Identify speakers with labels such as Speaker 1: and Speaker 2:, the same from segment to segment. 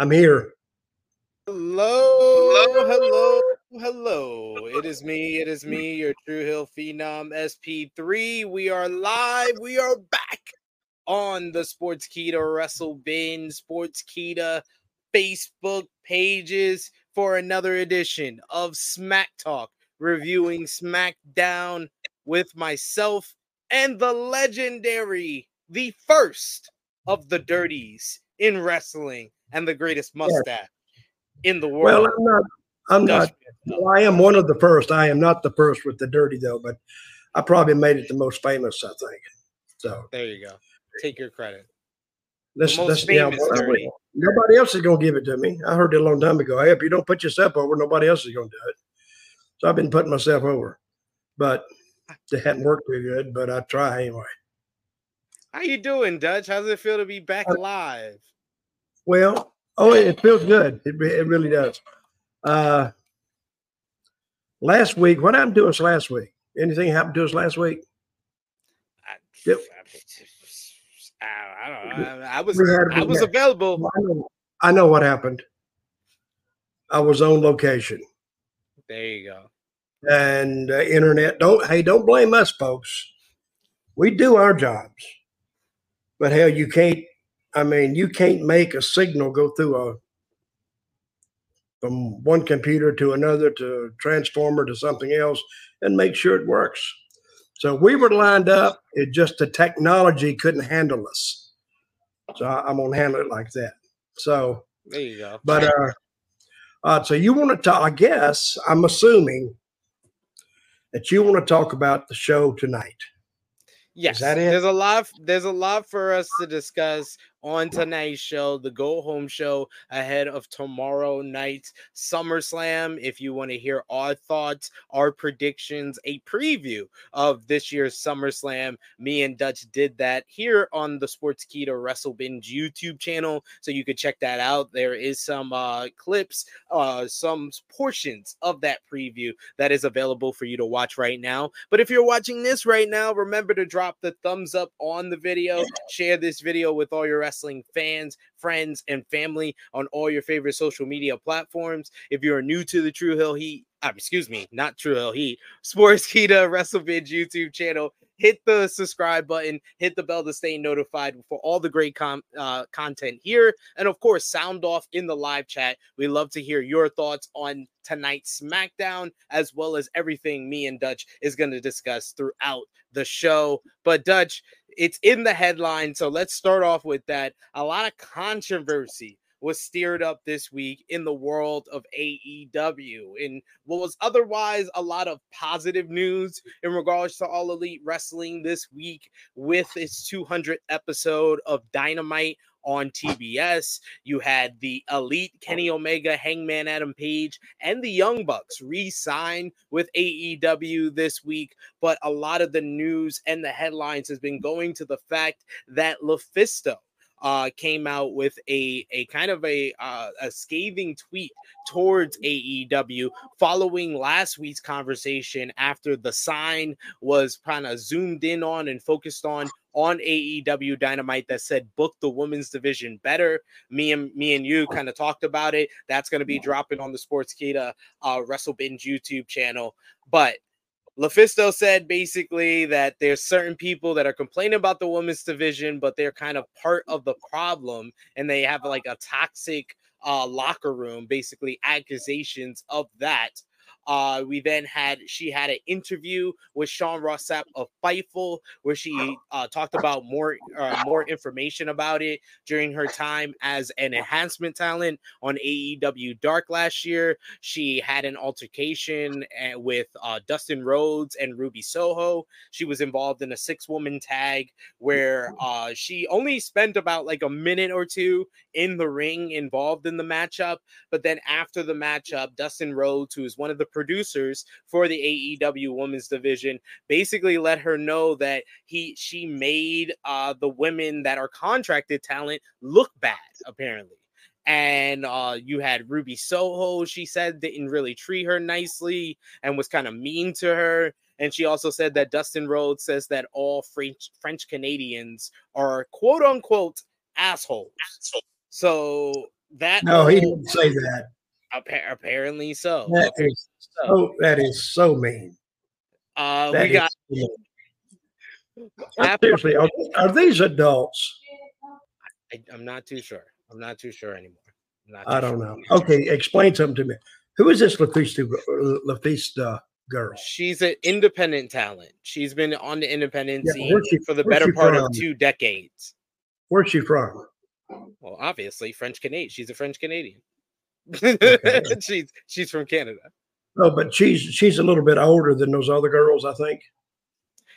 Speaker 1: I'm here.
Speaker 2: Hello, hello, hello. hello. It is me. It is me, your True Hill Phenom SP3. We are live. We are back on the Sportskeeda Wrestle Binge, Sportskeeda Facebook pages for another edition of Smack Talk, reviewing SmackDown with myself and the legendary, the first of the dirties in wrestling and the greatest mustache in the world.
Speaker 1: Well, I'm not. I'm not. Well, I am one of the first. I am not the first with the dirty though, but I probably made it the most famous. I think. So
Speaker 2: there you go. Take your credit.
Speaker 1: This, this, yeah, nobody else is going to give it to me. I heard it a long time ago. Hey, if you don't put yourself over, nobody else is going to do it. So I've been putting myself over, but it hadn't worked very good. But I try anyway.
Speaker 2: How you doing, Dutch? How does it feel to be back uh, live?
Speaker 1: Well, oh, it feels good. It, it really does. Uh, last week, what happened to us last week? Anything happened to us last week?
Speaker 2: I, yep. I, I don't know. I, I was I was available.
Speaker 1: I know, I know what happened. I was on location.
Speaker 2: There you go.
Speaker 1: And uh, internet. Don't hey, don't blame us, folks. We do our jobs, but hell, you can't. I mean, you can't make a signal go through a from one computer to another to transformer to something else and make sure it works. So we were lined up. It just the technology couldn't handle us. So I, am gonna handle it like that. So
Speaker 2: there you go.
Speaker 1: But uh, uh so you want to talk? I guess I'm assuming that you want to talk about the show tonight.
Speaker 2: Yes, there's a lot. There's a lot for us to discuss on tonight's show, the go home show ahead of tomorrow night's SummerSlam. If you want to hear our thoughts, our predictions, a preview of this year's SummerSlam, me and Dutch did that here on the Sportskeeda Wrestle Binge YouTube channel. So you could check that out. There is some uh, clips, uh, some portions of that preview that is available for you to watch right now. But if you're watching this right now, remember to drop the thumbs up on the video, share this video with all your wrestling fans, friends, and family on all your favorite social media platforms. If you're new to the True Hill Heat, uh, excuse me, not True Hill Heat, Sportskeeda WrestleBinge YouTube channel, hit the subscribe button, hit the bell to stay notified for all the great com- uh, content here. And of course, sound off in the live chat. We love to hear your thoughts on tonight's SmackDown, as well as everything me and Dutch is going to discuss throughout the show. But Dutch, it's in the headline. So let's start off with that. A lot of controversy was steered up this week in the world of AEW. In what was otherwise a lot of positive news in regards to All Elite Wrestling this week with its 200th episode of Dynamite on TBS. You had the elite Kenny Omega, Hangman Adam Page, and the Young Bucks re sign with AEW this week. But a lot of the news and the headlines has been going to the fact that LuFisto uh, came out with a a kind of a uh, a scathing tweet towards AEW following last week's conversation after the sign was kind of zoomed in on and focused on on AEW Dynamite that said book the women's division better. Me and me and you kind of talked about it. That's going to be dropping on the Sports Sportskeeda uh, WrestleBinge YouTube channel. But LuFisto said basically that there's certain people that are complaining about the women's division, but they're kind of part of the problem, and they have like a toxic uh, locker room, basically accusations of that. Uh, we then had she had an interview with Sean Ross Sapp of Fightful, where she uh, talked about more uh, more information about it during her time as an enhancement talent on AEW Dark last year. She had an altercation eh, with uh, Dustin Rhodes and Ruby Soho. She was involved in a six woman tag where uh, she only spent about like a minute or two in the ring involved in the matchup, but then after the matchup, Dustin Rhodes, who is one of the producers for the AEW women's division, basically let her know that he she made uh, the women that are contracted talent look bad, apparently. And uh, you had Ruby Soho, she said didn't really treat her nicely and was kind of mean to her. And she also said that Dustin Rhodes says that all French French Canadians are quote unquote assholes. Asshole. So that
Speaker 1: no, he didn't say that.
Speaker 2: apparently so.
Speaker 1: That is so. That is so mean.
Speaker 2: Uh, we got.
Speaker 1: Seriously, are, are, these adults?
Speaker 2: I, am not too sure. I'm not too sure anymore.
Speaker 1: I don't sure. know. Okay, explain something to me. Who is this LaFista, LaFista girl?
Speaker 2: She's an independent talent. She's been on the independent yeah, scene for the better part from? of two decades.
Speaker 1: Where's she from?
Speaker 2: Well, obviously French Canadian. She's a French Canadian. Okay. she's she's from Canada.
Speaker 1: Oh, but she's she's a little bit older than those other girls, I think.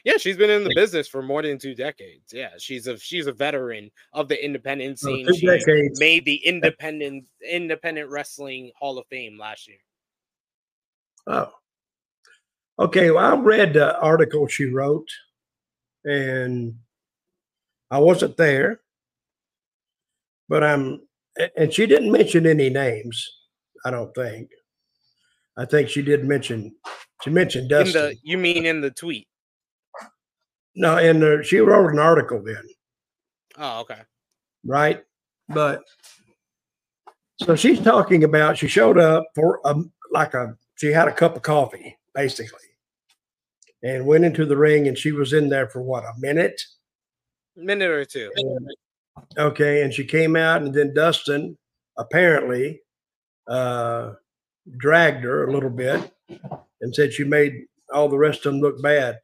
Speaker 2: Yeah, she's been in the business for more than two decades. Yeah, she's a she's a veteran of the independent oh, scene. Oh, she decades. made the independent independent wrestling Hall of Fame last year.
Speaker 1: Oh, okay. Well, I read the article she wrote, and I wasn't there, but um, I'm. And she didn't mention any names. I don't think. I think she did mention. She mentioned Dustin.
Speaker 2: The, you mean in the tweet?
Speaker 1: No, and she wrote an article then.
Speaker 2: Oh, okay.
Speaker 1: Right, but so she's talking about she showed up for a like a she had a cup of coffee basically, and went into the ring, and she was in there for what a minute,
Speaker 2: minute or two.
Speaker 1: And, okay, and she came out, and then Dustin apparently uh, dragged her a little bit and said she made all the rest of them look bad.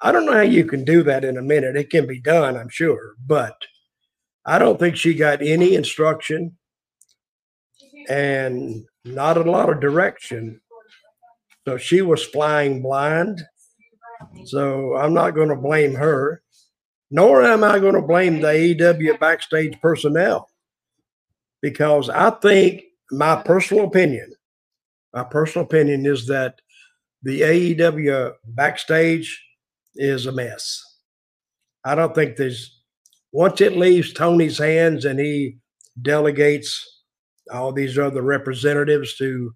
Speaker 1: I don't know how you can do that in a minute. It can be done, I'm sure, but I don't think she got any instruction and not a lot of direction. So she was flying blind. So I'm not going to blame her, nor am I going to blame the AEW backstage personnel because I think my personal opinion, my personal opinion is that the AEW backstage is a mess. I don't think there's once it leaves Tony's hands and he delegates all these other representatives to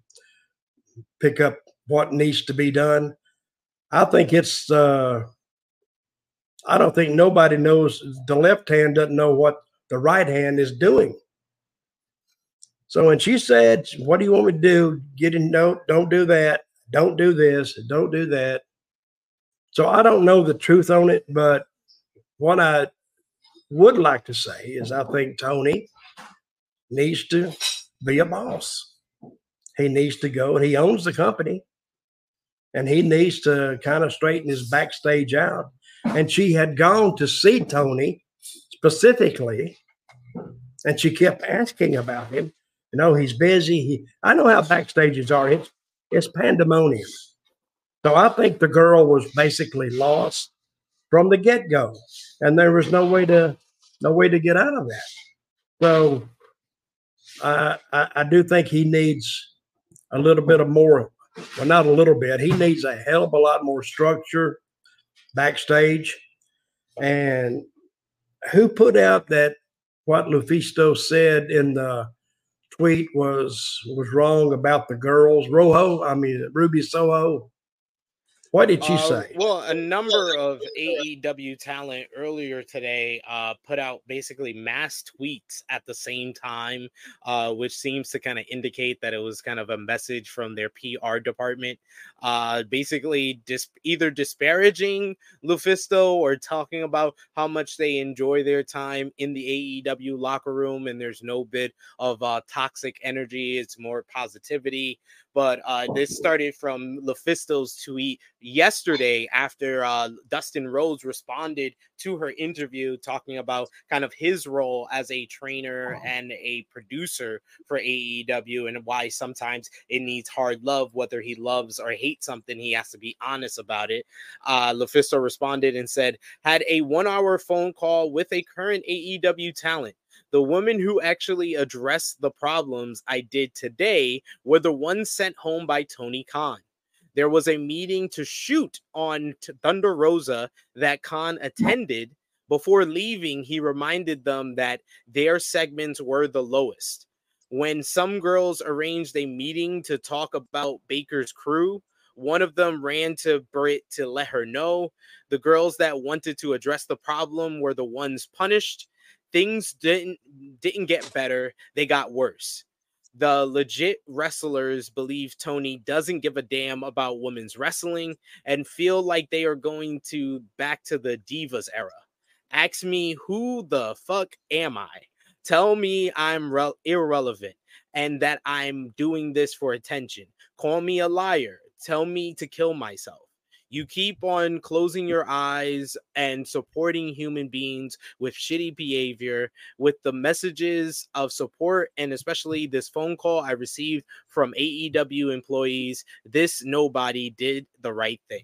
Speaker 1: pick up what needs to be done. I think it's uh I don't think nobody knows the left hand doesn't know what the right hand is doing. So when she said, What do you want me to do? Get in no, don't do that, don't do this, don't do that. So I don't know the truth on it, but what I would like to say is I think Tony needs to be a boss. He needs to go and he owns the company and he needs to kind of straighten his backstage out. And she had gone to see Tony specifically and she kept asking about him. You know, he's busy. He, I know how backstages are. It's, it's pandemonium. So I think the girl was basically lost from the get go, and there was no way to no way to get out of that. So I, I, I do think he needs a little bit of more. Well, not a little bit. He needs a hell of a lot more structure backstage. And who put out that what Lufisto said in the tweet was was wrong about the girls? Rojo, I mean Ruby Soho what did you uh, say?
Speaker 2: Well, a number of AEW talent earlier today uh, put out basically mass tweets at the same time, uh, which seems to kind of indicate that it was kind of a message from their PR department, uh, basically dis- either disparaging Lufisto or talking about how much they enjoy their time in the AEW locker room and there's no bit of uh, toxic energy. It's more positivity. But uh, this started from LuFisto's tweet yesterday after uh, Dustin Rhodes responded to her interview talking about kind of his role as a trainer and a producer for AEW and why sometimes it needs hard love, whether he loves or hates something, he has to be honest about it. Uh, Lufisto responded and said, had a one hour phone call with a current AEW talent the women who actually addressed the problems I did today were the ones sent home by Tony Khan. There was a meeting to shoot on Thunder Rosa that Khan attended. Before leaving, he reminded them that their segments were the lowest. When some girls arranged a meeting to talk about Baker's crew, one of them ran to Britt to let her know. The girls that wanted to address the problem were the ones punished things didn't didn't get better, they got worse. The legit wrestlers believe Tony doesn't give a damn about women's wrestling and feel like they are going to back to the Divas era. Ask me who the fuck am I? Tell me I'm re- irrelevant and that I'm doing this for attention. Call me a liar. Tell me to kill myself. You keep on closing your eyes and supporting human beings with shitty behavior, with the messages of support, and especially this phone call I received from AEW employees. This nobody did the right thing.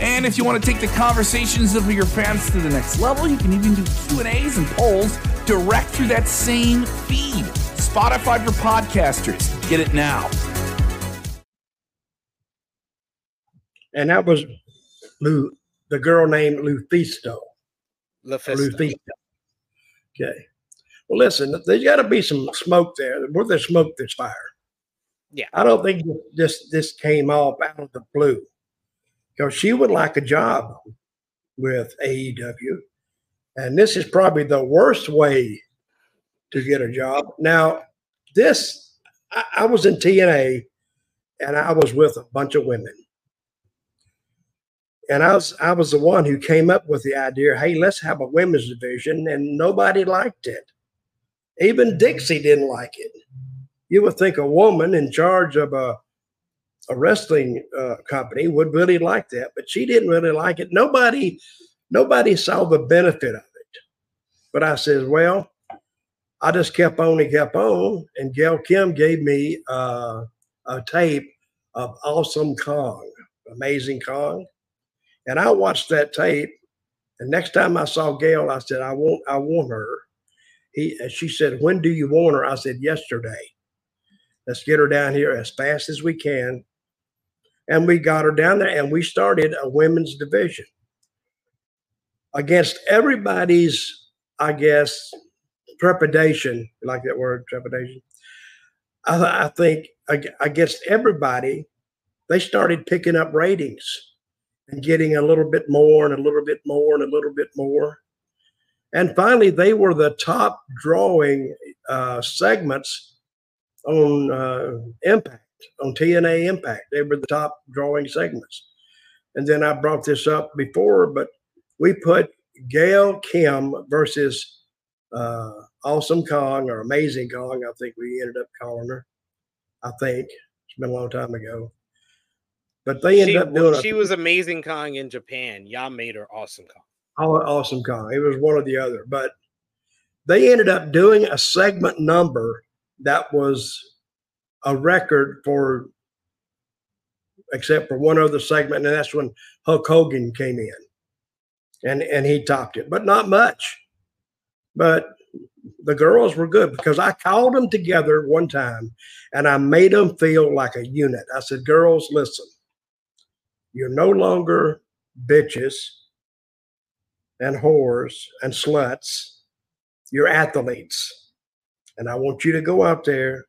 Speaker 3: And if you want to take the conversations of your fans to the next level, you can even do Q&As and polls direct through that same feed. Spotify for podcasters. Get it now.
Speaker 1: And that was Lou, the girl named Lufisto.
Speaker 2: Lufisto. Lufisto.
Speaker 1: Okay. Well, listen, there's got to be some smoke there. Where there's smoke, there's fire.
Speaker 2: Yeah.
Speaker 1: I don't think this this came off out of the blue because she would like a job with AEW. And this is probably the worst way to get a job. Now, this, I, I was in TNA and I was with a bunch of women. And I was I was the one who came up with the idea, hey, let's have a women's division, and nobody liked it. Even mm-hmm. Dixie didn't like it. You would think a woman in charge of a a wrestling uh, company would really like that, but she didn't really like it. Nobody, nobody saw the benefit of it. But I said, well, I just kept on and kept on, and Gail Kim gave me uh, a tape of Awesome Kong, Amazing Kong, and I watched that tape. And next time I saw Gail, I said, I want, I want her. He, she said, when do you want her? I said, yesterday. Let's get her down here as fast as we can and we got her down there and we started a women's division against everybody's, I guess, trepidation. Like that word, trepidation? I, think, I think against everybody, they started picking up ratings and getting a little bit more and a little bit more and a little bit more. And finally, they were the top drawing uh, segments on uh, Impact on TNA Impact. They were the top drawing segments. And then I brought this up before, but we put Gail Kim versus uh, Awesome Kong or Amazing Kong. I think we ended up calling her. I think it's been a long time ago. But they ended
Speaker 2: she,
Speaker 1: up doing.
Speaker 2: She a, was Amazing Kong in Japan. Y'all made her Awesome Kong.
Speaker 1: Awesome Kong. It was one or the other, but they ended up doing a segment number that was a record for except for one other segment, and that's when Hulk Hogan came in, and and he topped it, but not much. But the girls were good because I called them together one time, and I made them feel like a unit. I said, "Girls, listen, you're no longer bitches and whores and sluts. You're athletes, and I want you to go out there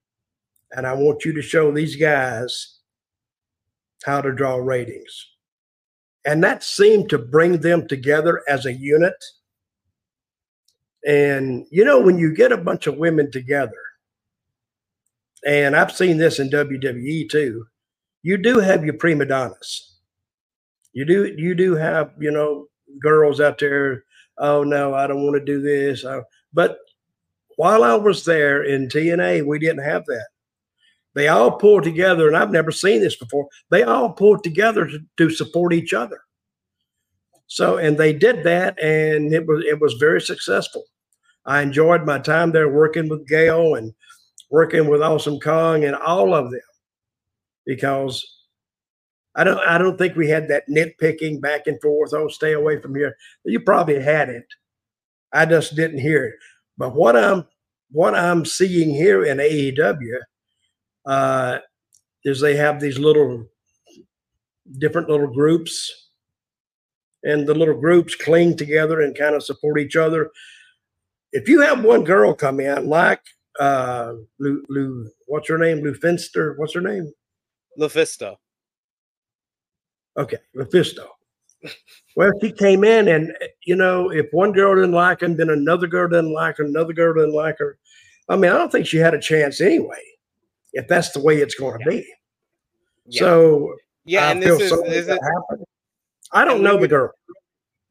Speaker 1: and I want you to show these guys how to draw ratings. And that seemed to bring them together as a unit. And, you know, when you get a bunch of women together, and I've seen this in WWE too, you do have your prima donnas. You do, you do have, you know, girls out there. Oh no, I don't want to do this. Uh, but while I was there in TNA, we didn't have that. They all pulled together, and I've never seen this before. They all pulled together to, to support each other. So, and they did that, and it was it was very successful. I enjoyed my time there working with Gail and working with Awesome Kong and all of them because I don't I don't think we had that nitpicking back and forth. Oh, stay away from here. You probably had it. I just didn't hear it. But what I'm what I'm seeing here in AEW uh, is they have these little different little groups, and the little groups cling together and kind of support each other. If you have one girl come in, like uh, Lou, Lou what's her name? Lou Finster, what's her name?
Speaker 2: LuFisto.
Speaker 1: Okay, LuFisto. well, she came in, and you know, if one girl didn't like him, then another girl didn't like her, another girl didn't like her. I mean, I don't think she had a chance anyway, if that's the way it's going to be. Yeah. So,
Speaker 2: yeah, I and this is, this is
Speaker 1: I don't know the girl.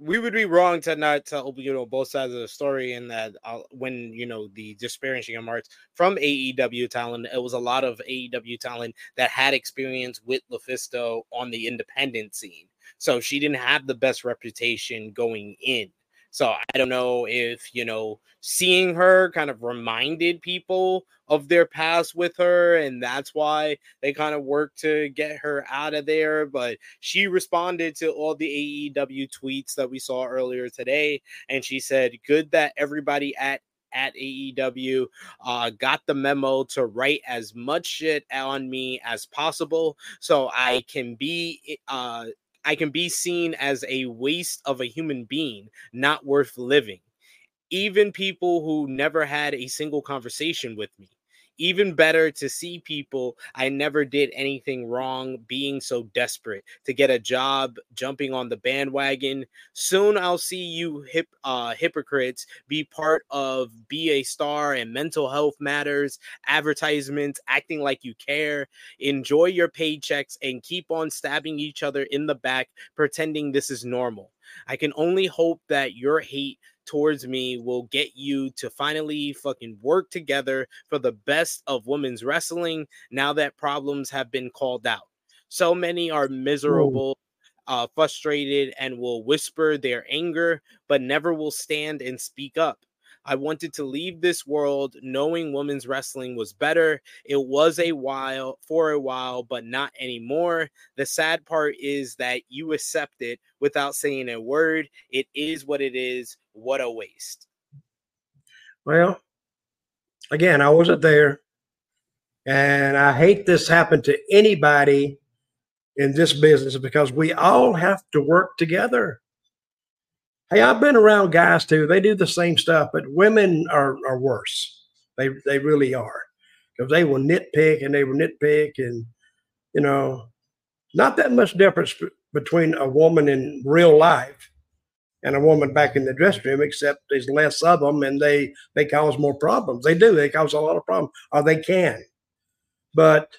Speaker 2: We would be wrong to not tell you know both sides of the story, and that uh, when you know the disparaging remarks from AEW talent, it was a lot of AEW talent that had experience with LuFisto on the independent scene so she didn't have the best reputation going in. So I don't know if, you know, seeing her kind of reminded people of their past with her, and that's why they kind of worked to get her out of there. But she responded to all the AEW tweets that we saw earlier today, and she said, Good that everybody at at AEW uh, got the memo to write as much shit on me as possible so I can be uh, I can be seen as a waste of a human being, not worth living. Even people who never had a single conversation with me even better to see people I never did anything wrong being so desperate to get a job, jumping on the bandwagon. Soon I'll see you hip uh, hypocrites be part of Be a Star and Mental Health Matters advertisements, acting like you care. Enjoy your paychecks and keep on stabbing each other in the back, pretending this is normal. I can only hope that your hate towards me will get you to finally fucking work together for the best of women's wrestling now that problems have been called out. So many are miserable, uh, frustrated, and will whisper their anger, but never will stand and speak up. I wanted to leave this world knowing women's wrestling was better. It was a while for a while, but not anymore. The sad part is that you accept it without saying a word. It is what it is. What a waste.
Speaker 1: Well, again, I wasn't there. And I hate this happen to anybody in this business because we all have to work together. Hey, I've been around guys too. They do the same stuff, but women are, are worse. They they really are because they will nitpick and they will nitpick and you know, not that much difference between a woman in real life and a woman back in the dressing room, except there's less of them and they they cause more problems. They do. They cause a lot of problems, or they can. But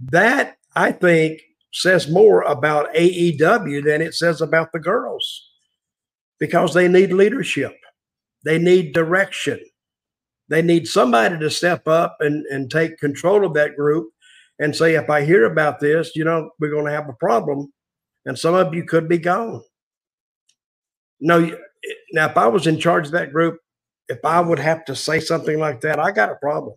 Speaker 1: that I think says more about AEW than it says about the girls because they need leadership, they need direction, they need somebody to step up and, and take control of that group and say, if I hear about this, you know, we're going to have a problem, and some of you could be gone. No, now if I was in charge of that group, if I would have to say something like that, I got a problem,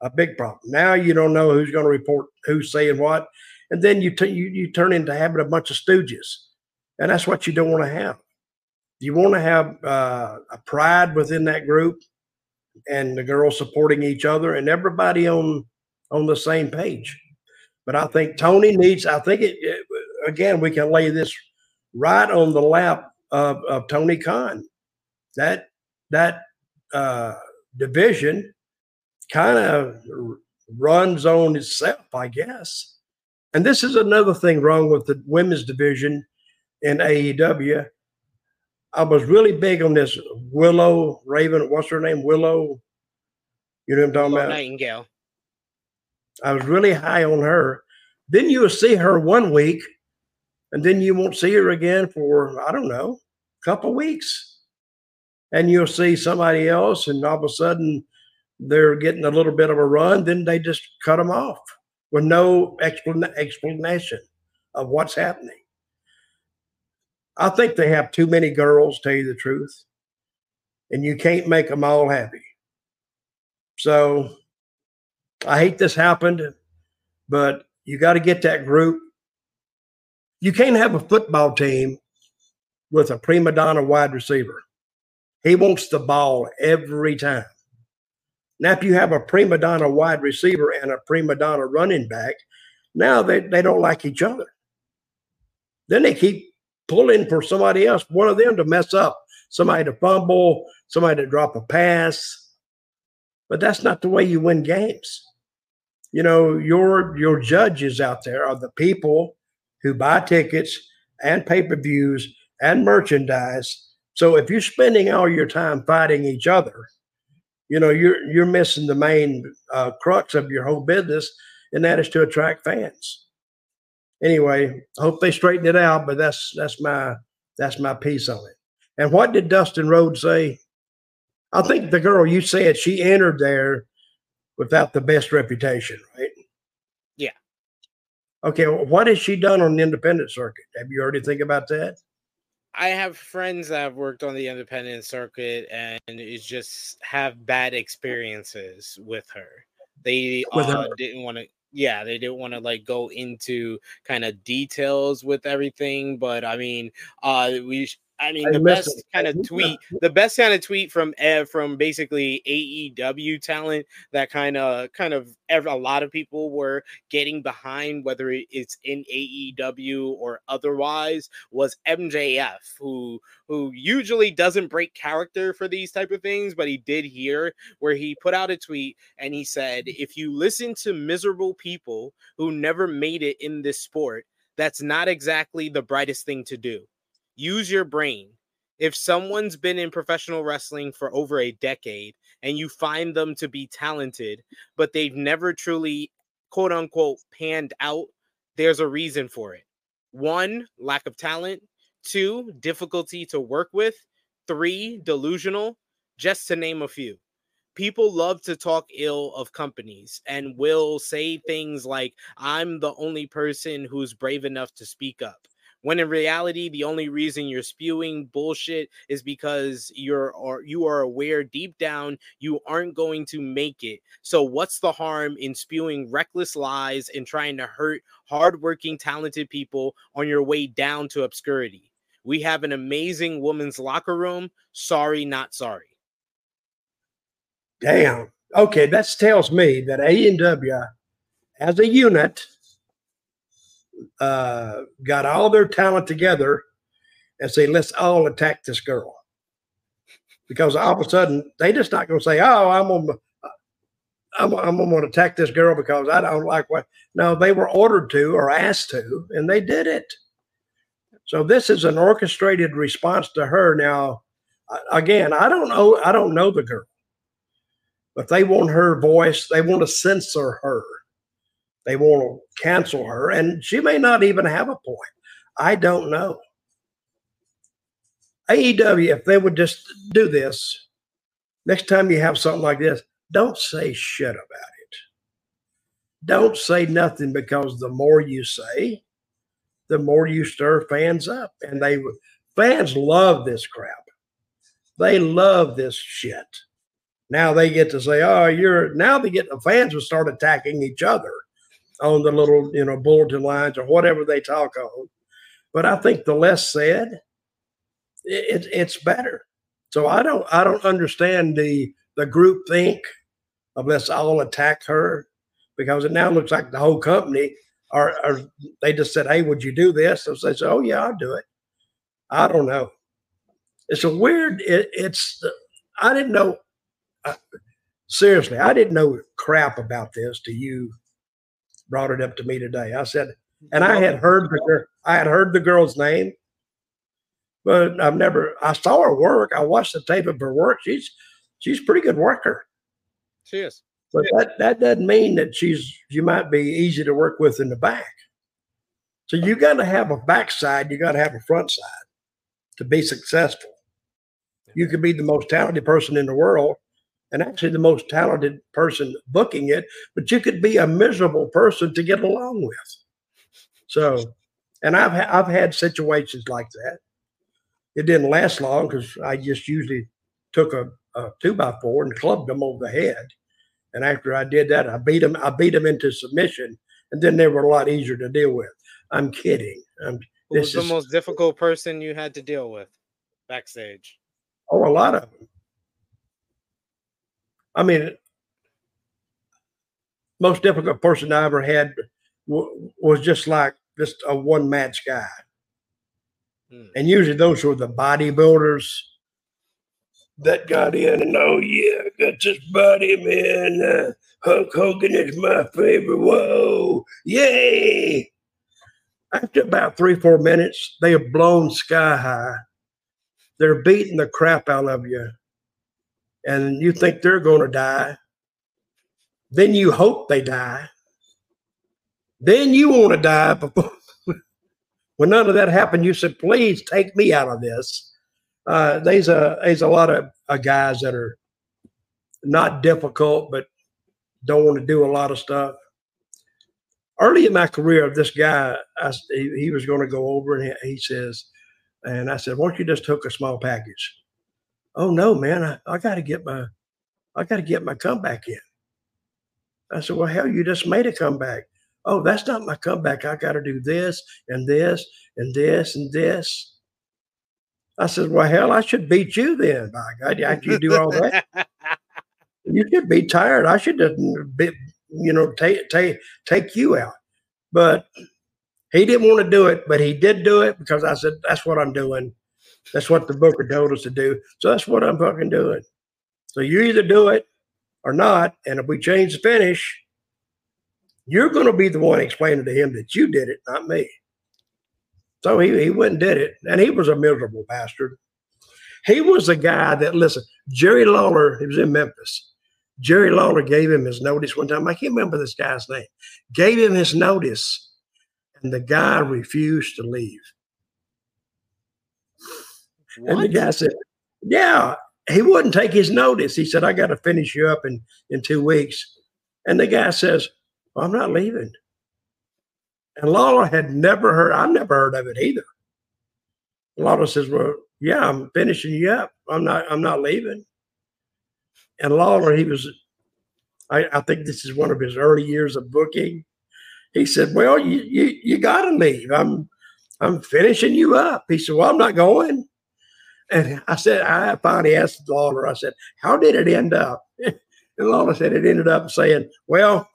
Speaker 1: a big problem. Now you don't know who's going to report who's saying what, and then you t- you you turn into having a bunch of stooges, and that's what you don't want to have you want to have uh, a pride within that group and the girls supporting each other and everybody on on the same page. But I think Tony needs. I think it, it again. We can lay this right on the lap of, of Tony Khan. That that uh, division kind of runs on itself, I guess. And this is another thing wrong with the women's division in AEW. I was really big on this Willow Raven. What's her name? Willow. You know what I'm talking Willow about?
Speaker 2: Nightingale.
Speaker 1: I was really high on her. Then you will see her one week, and then you won't see her again for I don't know, a couple weeks. And you'll see somebody else, and all of a sudden they're getting a little bit of a run. Then they just cut them off with no explanation of what's happening. I think they have too many girls, tell you the truth, and you can't make them all happy. So I hate this happened, but you got to get that group. You can't have a football team with a prima donna wide receiver. He wants the ball every time. Now, if you have a prima donna wide receiver and a prima donna running back, now they, they don't like each other. Then they keep pulling for somebody else, one of them to mess up, somebody to fumble, somebody to drop a pass. But that's not the way you win games. You know, your your judges out there are the people who buy tickets and pay-per-views and merchandise. So if you're spending all your time fighting each other, you know, you're you're missing the main uh, crux of your whole business, and that is to attract fans anyway, I hope they straighten it out. But that's that's my that's my piece on it. And what did Dustin Rhodes say? I think the girl you said she entered there without the best reputation, right?
Speaker 2: Yeah.
Speaker 1: Okay. Well, what has she done on the independent circuit? Have you heard anything about that?
Speaker 2: I have friends that have worked on the independent circuit and it's just have bad experiences with her. They with uh, her. didn't want to yeah, they didn't want to like go into kind of details with everything, but I mean, uh, we I mean, I the best kind of tweet, the best kind of tweet from uh, from basically AEW talent that kind of kind of a lot of people were getting behind, whether it's in AEW or otherwise, was MJF, who who usually doesn't break character for these type of things, but he did here where he put out a tweet and he said, "If you listen to miserable people who never made it in this sport." That's not exactly the brightest thing to do use your brain. If someone's been in professional wrestling for over a decade and you find them to be talented, but they've never truly, quote unquote, panned out, there's a reason for it. One, lack of talent. Two, difficulty to work with. Three, delusional, just to name a few. People love to talk ill of companies and will say things like, I'm the only person who's brave enough to speak up when in reality the only reason you're spewing bullshit is because you're or you are aware deep down you aren't going to make it. So what's the harm in spewing reckless lies and trying to hurt hardworking talented people on your way down to obscurity? We have an amazing women's locker room. Sorry not sorry.
Speaker 1: Damn. Okay that tells me that AEW as a unit uh, got all their talent together and say, let's all attack this girl. Because all of a sudden, they just not going to say, oh, I'm going. I'm, I'm going to attack this girl because I don't like what. No, they were ordered to or asked to, and they did it. So this is an orchestrated response to her. Now, again, I don't know. I don't know the girl, but they want her voice. They want to censor her. They want to cancel her, and she may not even have a point. I don't know. AEW, if they would just do this, next time you have something like this, don't say shit about it. Don't say nothing because the more you say, the more you stir fans up. And they fans love this crap. They love this shit. Now they get to say, oh, you're now they get the fans will start attacking each other on the little, you know, bulletin lines or whatever they talk on. But I think the less said, it, it's better. So I don't I don't understand the the group think of let's all attack her because it now looks like the whole company are, are they just said, Hey, would you do this? So they said, Oh yeah, I'll do it. I don't know. It's a weird it, it's I didn't know seriously, I didn't know crap about this to you brought it up to me today. I said, and I had heard the I had heard the girl's name, but I've never. I saw her work. I watched the tape of her work. She's she's a pretty good worker.
Speaker 2: She is.
Speaker 1: But that that doesn't mean that she's you might be easy to work with in the back. So you got to have a backside. You got to have a front side to be successful. You could be the most talented person in the world, and actually the most talented person booking it, but you could be a miserable person to get along with. So, and I've ha- I've had situations like that. It didn't last long because I just usually took a, a, two by four and clubbed them over the head. And after I did that, I beat them. I beat them into submission, and then they were a lot easier to deal with. I'm kidding. I'm,
Speaker 2: Who was the is, most difficult person you had to deal with backstage?
Speaker 1: Oh, a lot of them. I mean, most difficult person I ever had w- was just like just a one match guy. Hmm. And usually those were the bodybuilders that got in and oh yeah, got this body, man. Uh, Hulk Hogan is my favorite. Whoa, yay! After about three, four minutes, they have blown sky high. They're beating the crap out of you. And you think they're going to die. Then you hope they die. Then you want to die before. when none of that happened, you said, please take me out of this. Uh, there's a there's a lot of uh, guys that are not difficult, but don't want to do a lot of stuff. Early in my career, this guy, I, he, was going to go over and he, he, says, and I said, "Why don't you just took a small package?" Oh no, man, I, I got to get my, I got to get my comeback in. I said, "Well, hell, you just made a comeback." Oh, that's not my comeback. I got to do this and this and this and this. I said, Well, hell, I should beat you then. By God, after you do all that, you should be tired. I should just be, you know, take take take you out. But he didn't want to do it, but he did do it because I said, That's what I'm doing. That's what the booker told us to do. So that's what I'm fucking doing. So you either do it or not. And if we change the finish, you're going to be the one explaining to him that you did it, not me. So he, he went and did it. And he was a miserable bastard. He was the guy that, listen, Jerry Lawler, he was in Memphis. Jerry Lawler gave him his notice one time. I can't remember this guy's name. Gave him his notice, and the guy refused to leave. What? And the guy said, Yeah, he wouldn't take his notice. He said, I got to finish you up in, in two weeks. And the guy says, well, I'm not leaving. And Lawler had never heard, I've never heard of it either. Lawler says, Well, yeah, I'm finishing you up. I'm not, I'm not leaving. And Lawler, he was, I, I think this is one of his early years of booking. He said, Well, you you, you gotta leave. I'm I'm finishing you up. He said, Well, I'm not going. And I said, I finally asked Lawler, I said, How did it end up? And Lawler said it ended up saying, Well,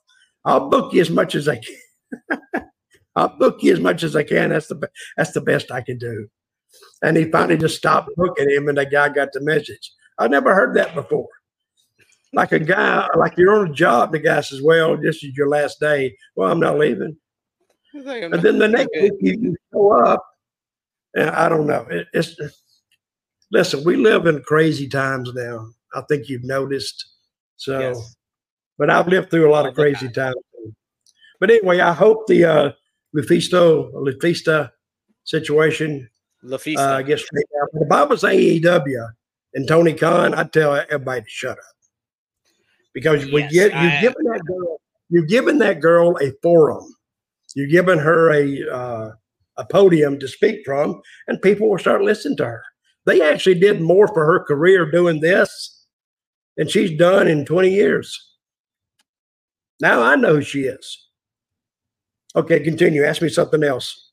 Speaker 1: I'll book you as much as I can. I'll book you as much as I can. That's the that's the best I can do. And he finally just stopped booking him, and the guy got the message. I never heard that before. Like a guy, like you're on a job, the guy says, "Well, this is your last day." Well, I'm not leaving. and then the next week you show up, and I don't know. It, it's listen, we live in crazy times now. I think you've noticed. So, yes. but I've lived through a lot of crazy times. But anyway, I hope the uh, Lufisto, Lufista situation.
Speaker 2: Lufista.
Speaker 1: Uh, I guess if I was AEW and Tony Khan, I'd tell everybody to shut up because yes, we get you're giving that girl you're giving that girl a forum, you're giving her a uh, a podium to speak from, and people will start listening to her. They actually did more for her career doing this than she's done in 20 years. Now I know who she is. Okay, continue. Ask me something else.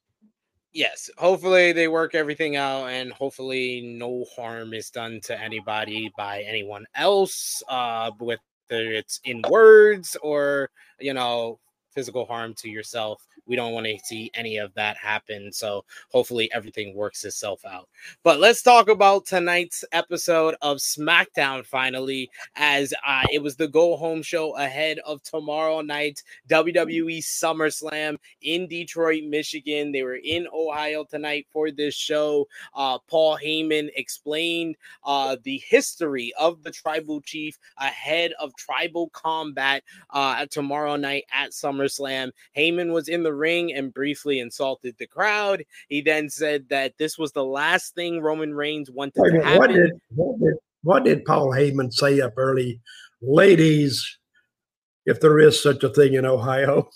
Speaker 2: Yes, hopefully they work everything out, and hopefully no harm is done to anybody by anyone else, uh, whether it's in words or you know physical harm to yourself we don't want to see any of that happen. So hopefully everything works itself out. But let's talk about tonight's episode of SmackDown finally, as uh, it was the go home show ahead of tomorrow night WWE SummerSlam in Detroit, Michigan. They were in Ohio tonight for this show. Uh, Paul Heyman explained uh, the history of the tribal chief ahead of tribal combat uh, tomorrow night at SummerSlam. Heyman was in the ring and briefly insulted the crowd. He then said that this was the last thing Roman Reigns wanted Wait, to happen.
Speaker 1: What did, what did, what did Paul Heyman say up early? Ladies, if there is such a thing in Ohio.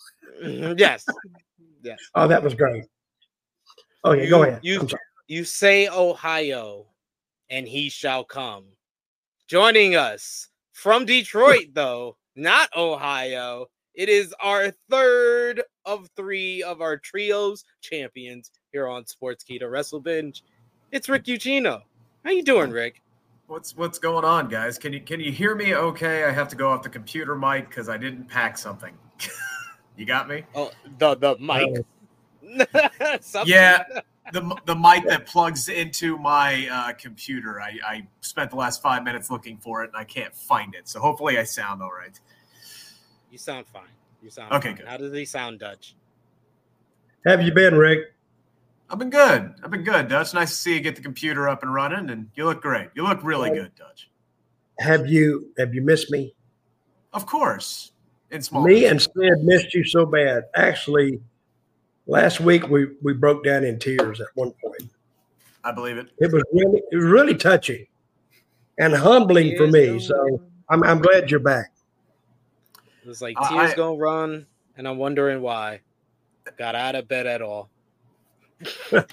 Speaker 2: Mm-hmm, yes.
Speaker 1: Yes. Oh, that was great. Okay, you, go ahead.
Speaker 2: You, you say Ohio, and he shall come. Joining us from Detroit, though, not Ohio, it is our third of three of our trios champions here on Sports Sportskeeda Wrestle Binge. It's Rick Ucchino. How you doing, Rick?
Speaker 4: What's what's going on, guys? Can you can you hear me? Okay, I have to go off the computer mic because I didn't pack something. you got me?
Speaker 2: Oh, the the mic.
Speaker 4: yeah, the the mic that plugs into my uh, computer. I, I spent the last five minutes looking for it and I can't find it. So hopefully I sound all right.
Speaker 2: You sound fine. You sound
Speaker 4: okay.
Speaker 2: Fine.
Speaker 4: Good.
Speaker 2: How does he sound, Dutch?
Speaker 1: Have you been, Rick?
Speaker 4: I've been good. I've been good, Dutch. Nice to see you get the computer up and running, and you look great. You look really good, Dutch.
Speaker 1: Have you have you missed me?
Speaker 4: Of course. In small.
Speaker 1: Me and Sid missed you so bad. Actually, last week we we broke down in tears at one point.
Speaker 4: I believe it.
Speaker 1: It was really it was really touching and humbling for me. So I'm I'm glad you're back.
Speaker 2: It was like tears I, gonna run, and I'm wondering why. Got out of bed at all.
Speaker 4: I,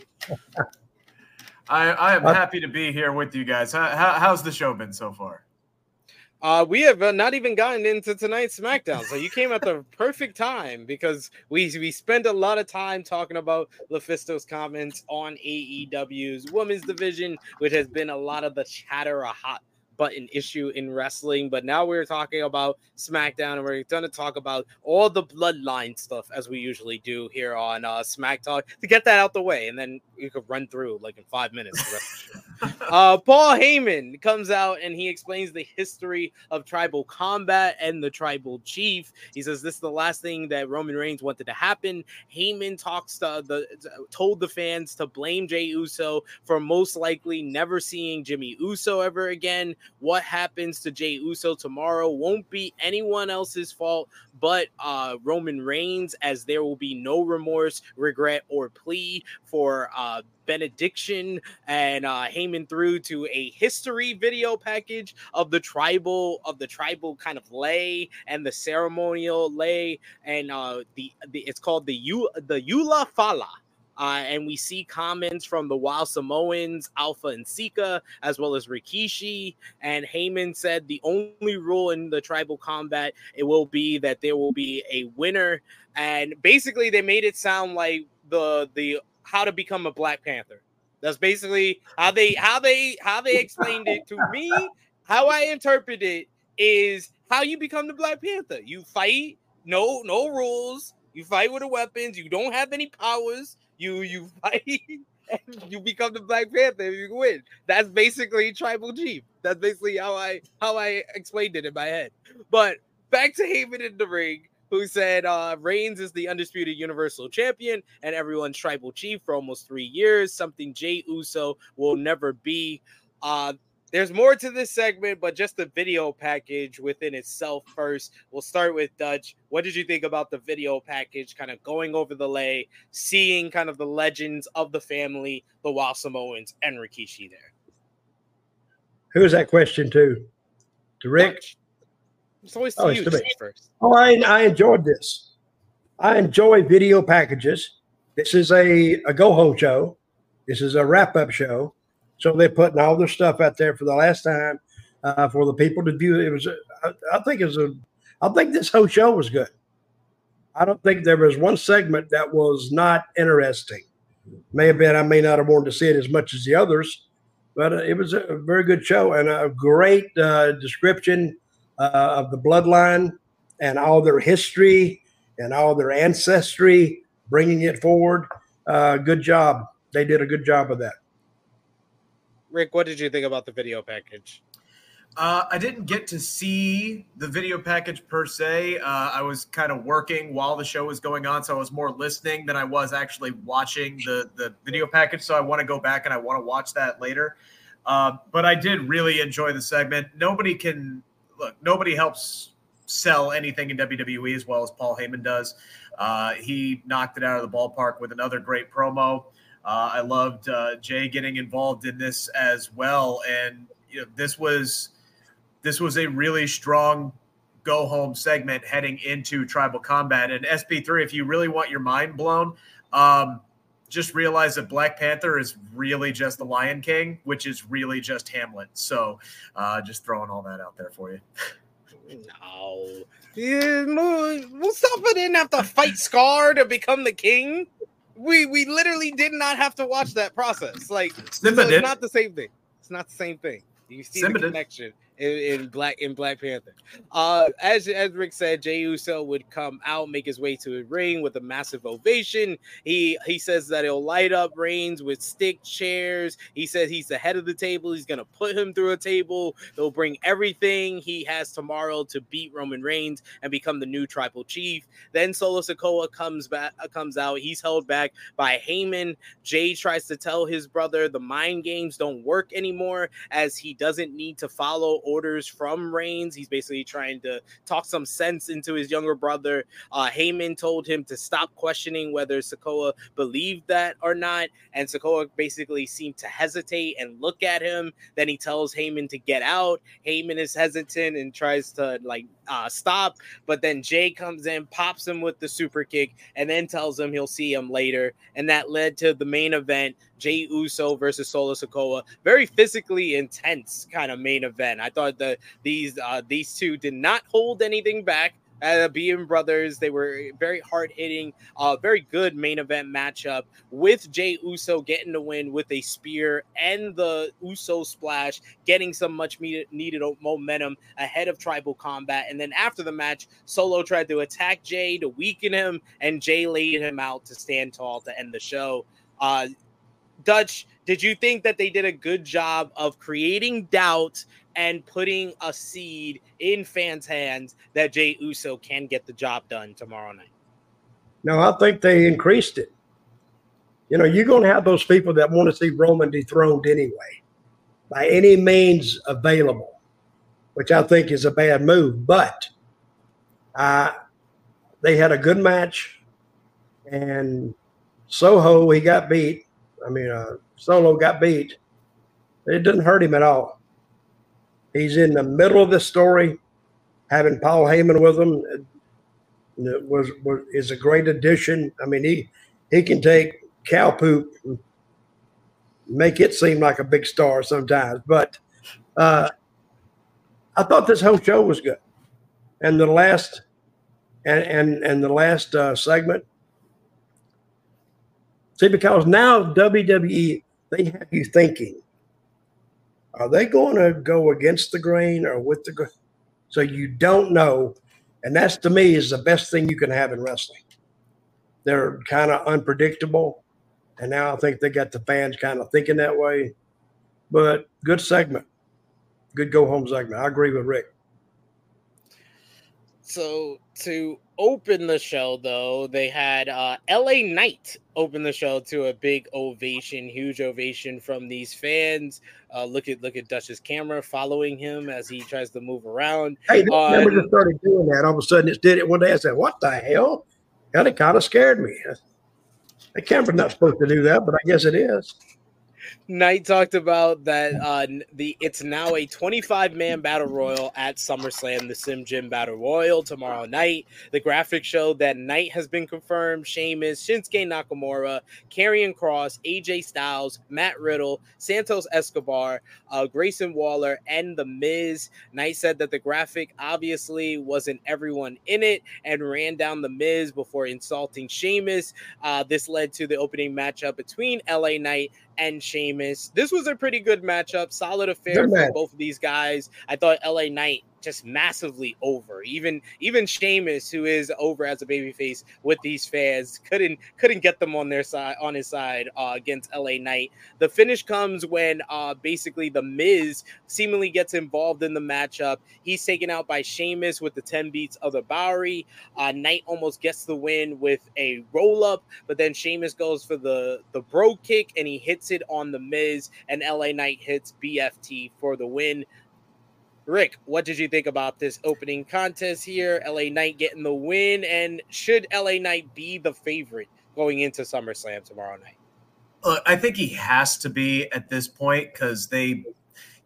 Speaker 4: I am happy to be here with you guys. How, how, how's the show been so far?
Speaker 2: Uh, we have uh, not even gotten into tonight's SmackDown, so you came at the perfect time because we we spent a lot of time talking about LuFisto's comments on AEW's women's division, which has been a lot of the chatter, a hot button issue in wrestling. But now we're talking about SmackDown, and we're going to talk about all the bloodline stuff as we usually do here on uh, Smack Talk to get that out the way, and then you could run through like in five minutes. The rest of the show. uh, Paul Heyman comes out and he explains the history of tribal combat and the tribal chief. He says this is the last thing that Roman Reigns wanted to happen. Heyman talks to the told the fans to blame Jey Uso for most likely never seeing Jimmy Uso ever again. What happens to Jey Uso tomorrow won't be anyone else's fault but uh, Roman Reigns, as there will be no remorse, regret, or plea for uh, benediction and uh, Heyman through to a history video package of the tribal of the tribal kind of lay and the ceremonial lay and uh, the, the it's called the U the Ula Fala uh, and we see comments from the Wild Samoans, Afa and Sika, as well as Rikishi. And Heyman said the only rule in the tribal combat it will be that there will be a winner. And basically, they made it sound like the the how to become a Black Panther. That's basically how they how they how they explained it to me. How I interpret it is how you become the Black Panther. You fight, no no rules. You fight with the weapons. You don't have any powers you you fight and you become the Black Panther you win. That's basically tribal chief. That's basically how I how I explained it in my head. But back to Heyman in the ring, who said uh Reigns is the undisputed universal champion and everyone's tribal chief for almost three years, something Jey Uso will never be. Uh there's more to this segment, but just the video package within itself first. We'll start with Dutch. What did you think about the video package, kind of going over the lay, seeing kind of the legends of the family, the Wild Samoans, and Rikishi there?
Speaker 1: Who is that question to? To Rick?
Speaker 2: Dutch. It's always to oh, you to first.
Speaker 1: Oh, I, I enjoyed this. I enjoy video packages. This is a, a go home show. This is a wrap up show. So they're putting all their stuff out there for the last time uh, for the people to view. It was, I, I think, it was a, I think this whole show was good. I don't think there was one segment that was not interesting. May have been I may not have wanted to see it as much as the others, but uh, it was a very good show and a great uh, description uh, of the bloodline and all their history and all their ancestry, bringing it forward. Uh, good job. They did a good job of that.
Speaker 2: Rick, what did you think about the video package?
Speaker 4: Uh, I didn't get to see the video package per se. Uh, I was kind of working while the show was going on, so I was more listening than I was actually watching the the video package. So I want to go back and I want to watch that later. Uh, but I did really enjoy the segment. Nobody can look. Nobody helps sell anything in WWE as well as Paul Heyman does. Uh, he knocked it out of the ballpark with another great promo. Uh, I loved uh, Jey getting involved in this as well, and you know this was this was a really strong go home segment heading into Tribal Combat and SP3. If you really want your mind blown, um, just realize that Black Panther is really just the Lion King, which is really just Hamlet. So, uh, just throwing all that out there for you.
Speaker 2: no, yeah, Mustafa didn't have to fight Scar to become the king we we literally did not have to watch that process. Like so it's not the same thing. It's not the same thing. You see Simba the connection in, in, Black in Black Panther. Uh, as as Rick said, Jey Uso would come out, make his way to the ring with a massive ovation. He he says that he'll light up Reigns with stick chairs. He says he's the head of the table. He's gonna put him through a table. They'll bring everything he has tomorrow to beat Roman Reigns and become the new tribal chief. Then Solo Sikoa comes back comes out. He's held back by Heyman. Jey tries to tell his brother the mind games don't work anymore as he doesn't need to follow orders from Reigns. He's basically trying to talk some sense into his younger brother. Uh, Heyman told him to stop questioning whether Sikoa believed that or not. And Sikoa basically seemed to hesitate and look at him. Then he tells Heyman to get out. Heyman is hesitant and tries to like uh, stop. But then Jey comes in, pops him with the super kick, and then tells him he'll see him later. And that led to the main event Jey Uso versus Solo Sikoa. Very physically intense kind of main event. I thought that these uh, these two did not hold anything back uh, being brothers. They were very hard hitting, uh, very good main event matchup with Jey Uso getting the win with a spear and the Uso splash, getting some much needed momentum ahead of Tribal Combat. And then after the match, Solo tried to attack Jey to weaken him, and Jey laid him out to stand tall to end the show. Uh, Dutch, did you think that they did a good job of creating doubt and putting a seed in fans' hands that Jey Uso can get the job done tomorrow night?
Speaker 1: No, I think they increased it. You know, you're going to have those people that want to see Roman dethroned anyway, by any means available, which I think is a bad move. But uh, they had a good match, and Soho, he got beat. I mean, uh, Solo got beat. It didn't hurt him at all. He's in the middle of the story. Having Paul Heyman with him was, was is a great addition. I mean, he he can take cow poop and make it seem like a big star sometimes. But uh, I thought this whole show was good, and the last and and and the last uh, segment. See, because now WWE they have you thinking are they going to go against the grain or with the grain? So you don't know. And that's to me is the best thing you can have in wrestling. They're kind of unpredictable. And now I think they got the fans kind of thinking that way. But good segment. Good go home segment. I agree with Rick.
Speaker 2: So to open the show, though, they had uh, LA Knight open the show to a big ovation, huge ovation from these fans. Uh, look at look at Dutch's camera following him as he tries to move around.
Speaker 1: Hey, they uh, just started doing that. All of a sudden, it did it one day. I said, "What the hell?" And it kind of scared me. The camera's not supposed to do that, but I guess it is.
Speaker 2: Knight talked about that uh, the it's now a 25 man battle royal at SummerSlam, the Slim Jim Battle Royal tomorrow night. The graphic showed that Knight has been confirmed, Sheamus, Shinsuke Nakamura, Karrion Kross, AJ Styles, Matt Riddle, Santos Escobar, uh, Grayson Waller, and The Miz. Knight said that the graphic obviously wasn't everyone in it and ran down The Miz before insulting Sheamus. Uh, this led to the opening matchup between LA Knight and Sheamus. This was a pretty good matchup, solid affair for both of these guys. I thought LA Knight just massively over. Even even Sheamus, who is over as a babyface with these fans, couldn't couldn't get them on their side on his side uh, against LA Knight. The finish comes when uh, basically the Miz seemingly gets involved in the matchup. He's taken out by Sheamus with the 10 beats of the Bodhrán. Uh, Knight almost gets the win with a roll up, but then Sheamus goes for the the brogue kick and he hits it on the Miz, and LA Knight hits BFT for the win. Rick, what did you think about this opening contest here? LA Knight getting the win, and should LA Knight be the favorite going into SummerSlam tomorrow night?
Speaker 4: Look, I think he has to be at this point because they.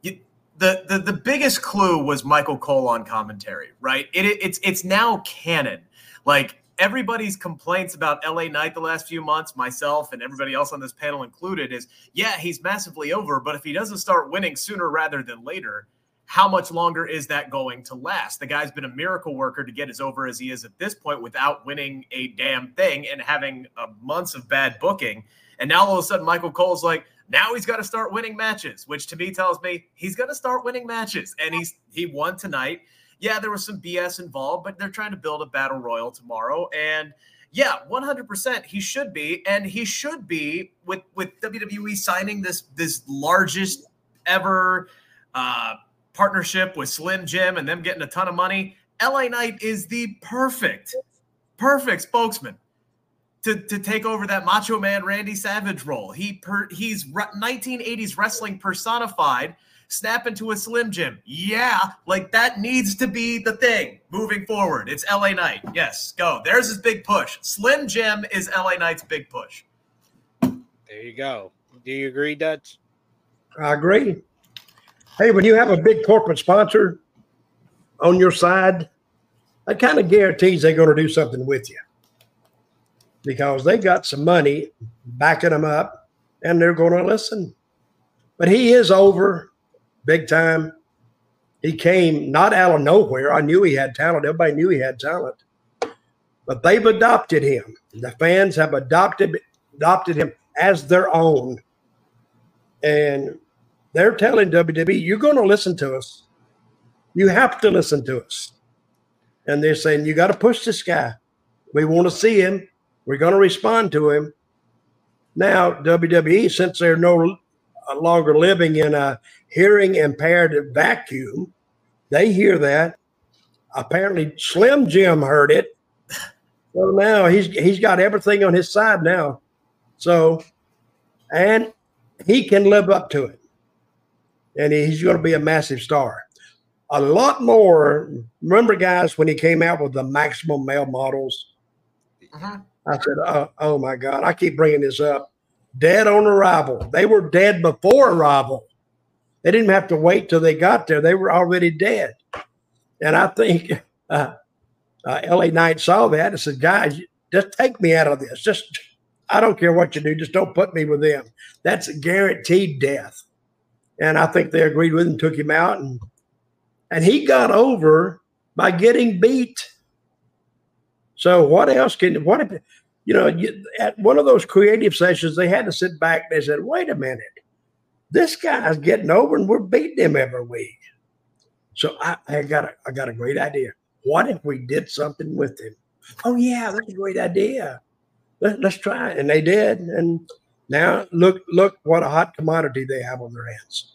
Speaker 4: You, the, the the biggest clue was Michael Cole on commentary, right? It, it, it's it's now canon. Like everybody's complaints about LA Knight the last few months, myself and everybody else on this panel included, is yeah, he's massively over, but if he doesn't start winning sooner rather than later, how much longer is that going to last? The guy's been a miracle worker to get as over as he is at this point without winning a damn thing and having months of bad booking. And now all of a sudden, Michael Cole's like, Now he's got to start winning matches, which to me tells me he's going to start winning matches. And he's he won tonight. Yeah, there was some BS involved, but they're trying to build a battle royal tomorrow. And yeah, 100% he should be. And he should be with with WWE signing this this largest ever uh, partnership with Slim Jim and them getting a ton of money. LA Knight is the perfect, perfect spokesman to, to take over that Macho Man Randy Savage role. He per, he's 1980s wrestling personified. Snap into a Slim Jim. Yeah, like that needs to be the thing moving forward. It's LA Knight. Yes, go. There's his big push. Slim Jim is LA Knight's big push.
Speaker 2: There you go. Do you agree, Dutch?
Speaker 1: I agree. Hey, when you have a big corporate sponsor on your side, that kind of guarantees they're going to do something with you because they got some money backing them up and they're going to listen. But he is over big time. He came not out of nowhere. I knew he had talent. Everybody knew he had talent. But they've adopted him. The fans have adopted adopted him as their own. And they're telling WWE, you're going to listen to us. You have to listen to us. And they're saying, you got to push this guy. We want to see him. We're going to respond to him. Now, WWE, since they're no uh, longer living in a hearing impaired vacuum, they hear that. Apparently, Slim Jim heard it. So now he's he's got everything on his side now. So, and he can live up to it, and he's going to be a massive star. A lot more. Remember, guys, when he came out with the maximum male models. Uh-huh. I said, oh, oh my God, I keep bringing this up. Dead on arrival. They were dead before arrival. They didn't have to wait till they got there. They were already dead. And I think uh, uh, LA Knight saw that and said, guys, just take me out of this. Just, I don't care what you do. Just don't put me with them. That's a guaranteed death. And I think they agreed with him, took him out, and and he got over by getting beat. So what else can what if you know you, at one of those creative sessions they had to sit back they said, wait a minute, this guy's getting over and we're beating him every week. So I, I got a I got a great idea. What if we did something with him? Oh yeah, that's a great idea. Let, let's try it. And they did. And now look look what a hot commodity they have on their hands.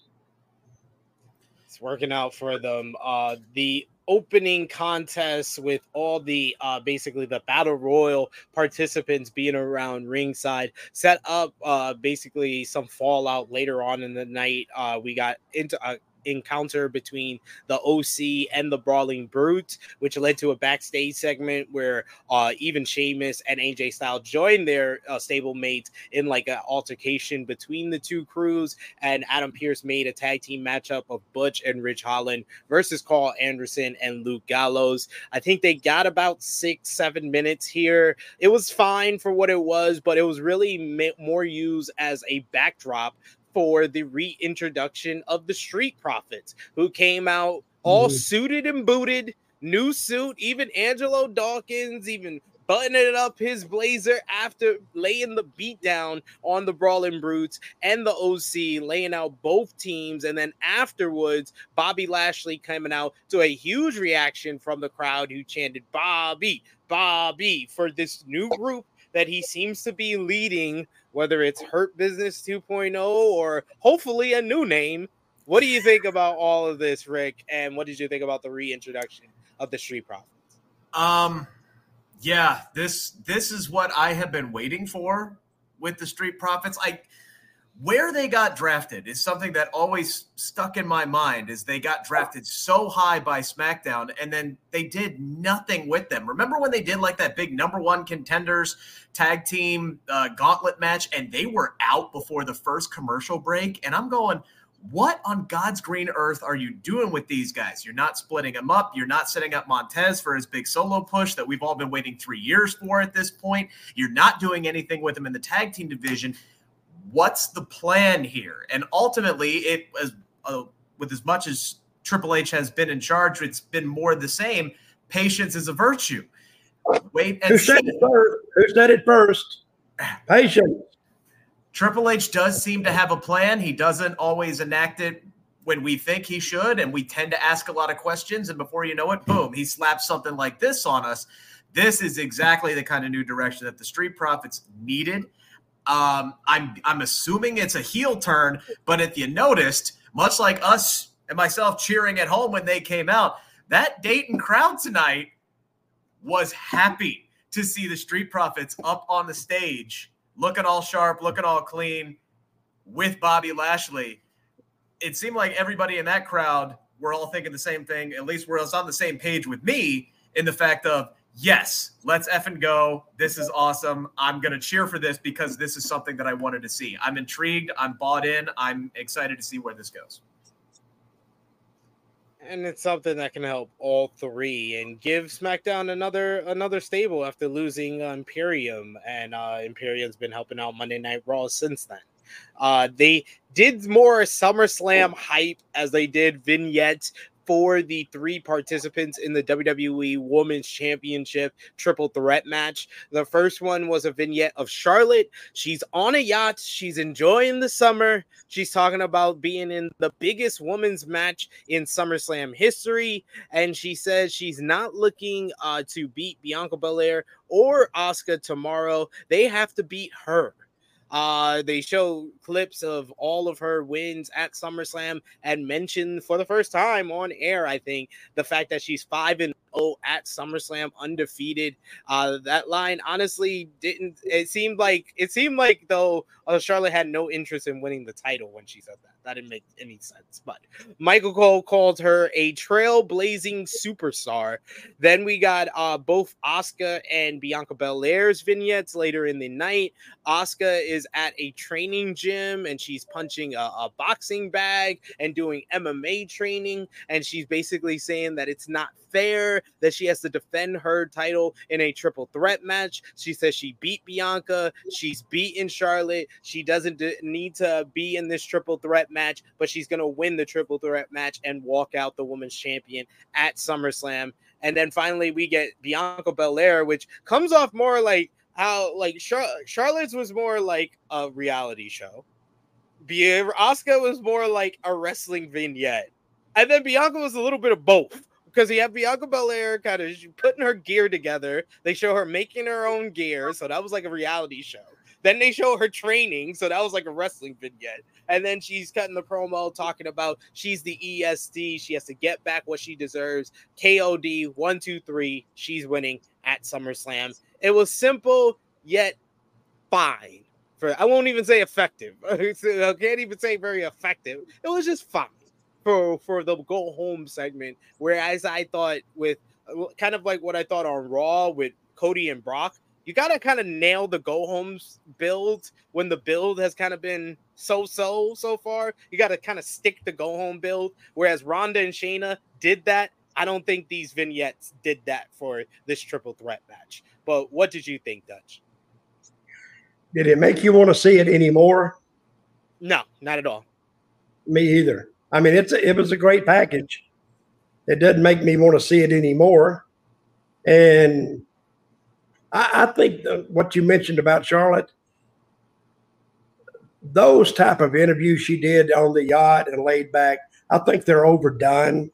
Speaker 2: It's working out for them. Uh, the opening contest with all the uh basically the battle royal participants being around ringside set up uh basically some fallout later on in the night uh we got into uh, encounter between the OC and the Brawling Brute, which led to a backstage segment where uh, even Sheamus and AJ Styles joined their uh, stablemates in like an altercation between the two crews. And Adam Pearce made a tag team matchup of Butch and Ridge Holland versus Karl Anderson and Luke Gallows. I think they got about six, seven minutes here. It was fine for what it was, but it was really more used as a backdrop for the reintroduction of the Street Profits, who came out all mm-hmm. suited and booted, new suit. Even Angelo Dawkins, even buttoning up his blazer after laying the beat down on the Brawling Brutes and the OC, laying out both teams. And then afterwards, Bobby Lashley coming out to a huge reaction from the crowd who chanted Bobby, Bobby for this new group that he seems to be leading whether it's Hurt Business 2.0 or hopefully a new name. What do you think about all of this, Rick? And what did you think about the reintroduction of the Street Profits?
Speaker 4: Um, yeah, this this is what I have been waiting for with the Street Profits. I where they got drafted is something that always stuck in my mind is they got drafted so high by SmackDown and then they did nothing with them. Remember when they did like that big number one contenders tag team uh, gauntlet match and they were out before the first commercial break? And I'm going, what on God's green earth are you doing with these guys? You're not splitting them up. You're not setting up Montez for his big solo push that we've all been waiting three years for at this point. You're not doing anything with him in the tag team division what's the plan here? And ultimately, it was uh, with as much as Triple H has been in charge, it's been more the same. Patience is a virtue. Wait and
Speaker 1: Who said it first? Who said it first? Patience.
Speaker 4: Triple H does seem to have a plan. He doesn't always enact it when we think he should, and we tend to ask a lot of questions. And before you know it, boom, he slaps something like this on us. This is exactly the kind of new direction that the Street Profits needed. Um, I'm I'm assuming it's a heel turn, but if you noticed, much like us and myself cheering at home when they came out, that Dayton crowd tonight was happy to see the Street Profits up on the stage, looking all sharp, looking all clean with Bobby Lashley. It seemed like everybody in that crowd were all thinking the same thing, at least we're on the same page with me in the fact of yes, let's effing go. This is awesome. I'm going to cheer for this because this is something that I wanted to see. I'm intrigued. I'm bought in. I'm excited to see where this goes.
Speaker 2: And it's something that can help all three and give SmackDown another another stable after losing Imperium, and uh, Imperium's been helping out Monday Night Raw since then. Uh, they did more SummerSlam hype as they did vignettes for the three participants in the WWE Women's Championship triple threat match. The first one was a vignette of Charlotte. She's on a yacht. She's enjoying the summer. She's talking about being in the biggest women's match in SummerSlam history. And she says she's not looking uh, to beat Bianca Belair or Asuka tomorrow. They have to beat her. Uh, they show clips of all of her wins at SummerSlam and mention for the first time on air, I think, the fact that she's 5 and 0 at SummerSlam undefeated. Uh, that line honestly didn't it seemed like it seemed like though uh, Charlotte had no interest in winning the title when she said that. That didn't make any sense. But Michael Cole called her a trailblazing superstar. Then we got uh, both Asuka and Bianca Belair's vignettes later in the night. Asuka is at a training gym and she's punching a, a boxing bag and doing MMA training. And she's basically saying that it's not fair that she has to defend her title in a triple threat match. She says she beat Bianca, she's beaten Charlotte. She doesn't need to be in this triple threat match, but she's going to win the triple threat match and walk out the women's champion at SummerSlam. And then finally, we get Bianca Belair, which comes off more like how like Char- Charlotte's was more like a reality show. Asuka was more like a wrestling vignette. And then Bianca was a little bit of both because you have Bianca Belair kind of putting her gear together. They show her making her own gear, so that was like a reality show. Then they show her training, so that was like a wrestling vignette. And then she's cutting the promo talking about she's the EST. She has to get back what she deserves. KOD one two three. She's winning at SummerSlam. It was simple yet fine. For I won't even say effective. I can't even say very effective. It was just fine for for the go home segment. Whereas I thought with uh, kind of like what I thought on Raw with Cody and Brock, you got to kind of nail the go homes build when the build has kind of been so so so far. You got to kind of stick the go home build. Whereas Ronda and Shayna did that. I don't think these vignettes did that for this triple threat match. But what did you think, Dutch?
Speaker 1: Did it make you want to see it anymore?
Speaker 2: No, not at all.
Speaker 1: Me either. I mean, it's a, it was a great package. It doesn't make me want to see it anymore. And I, I think the, what you mentioned about Charlotte, those type of interviews she did on the yacht and laid back, I think they're overdone.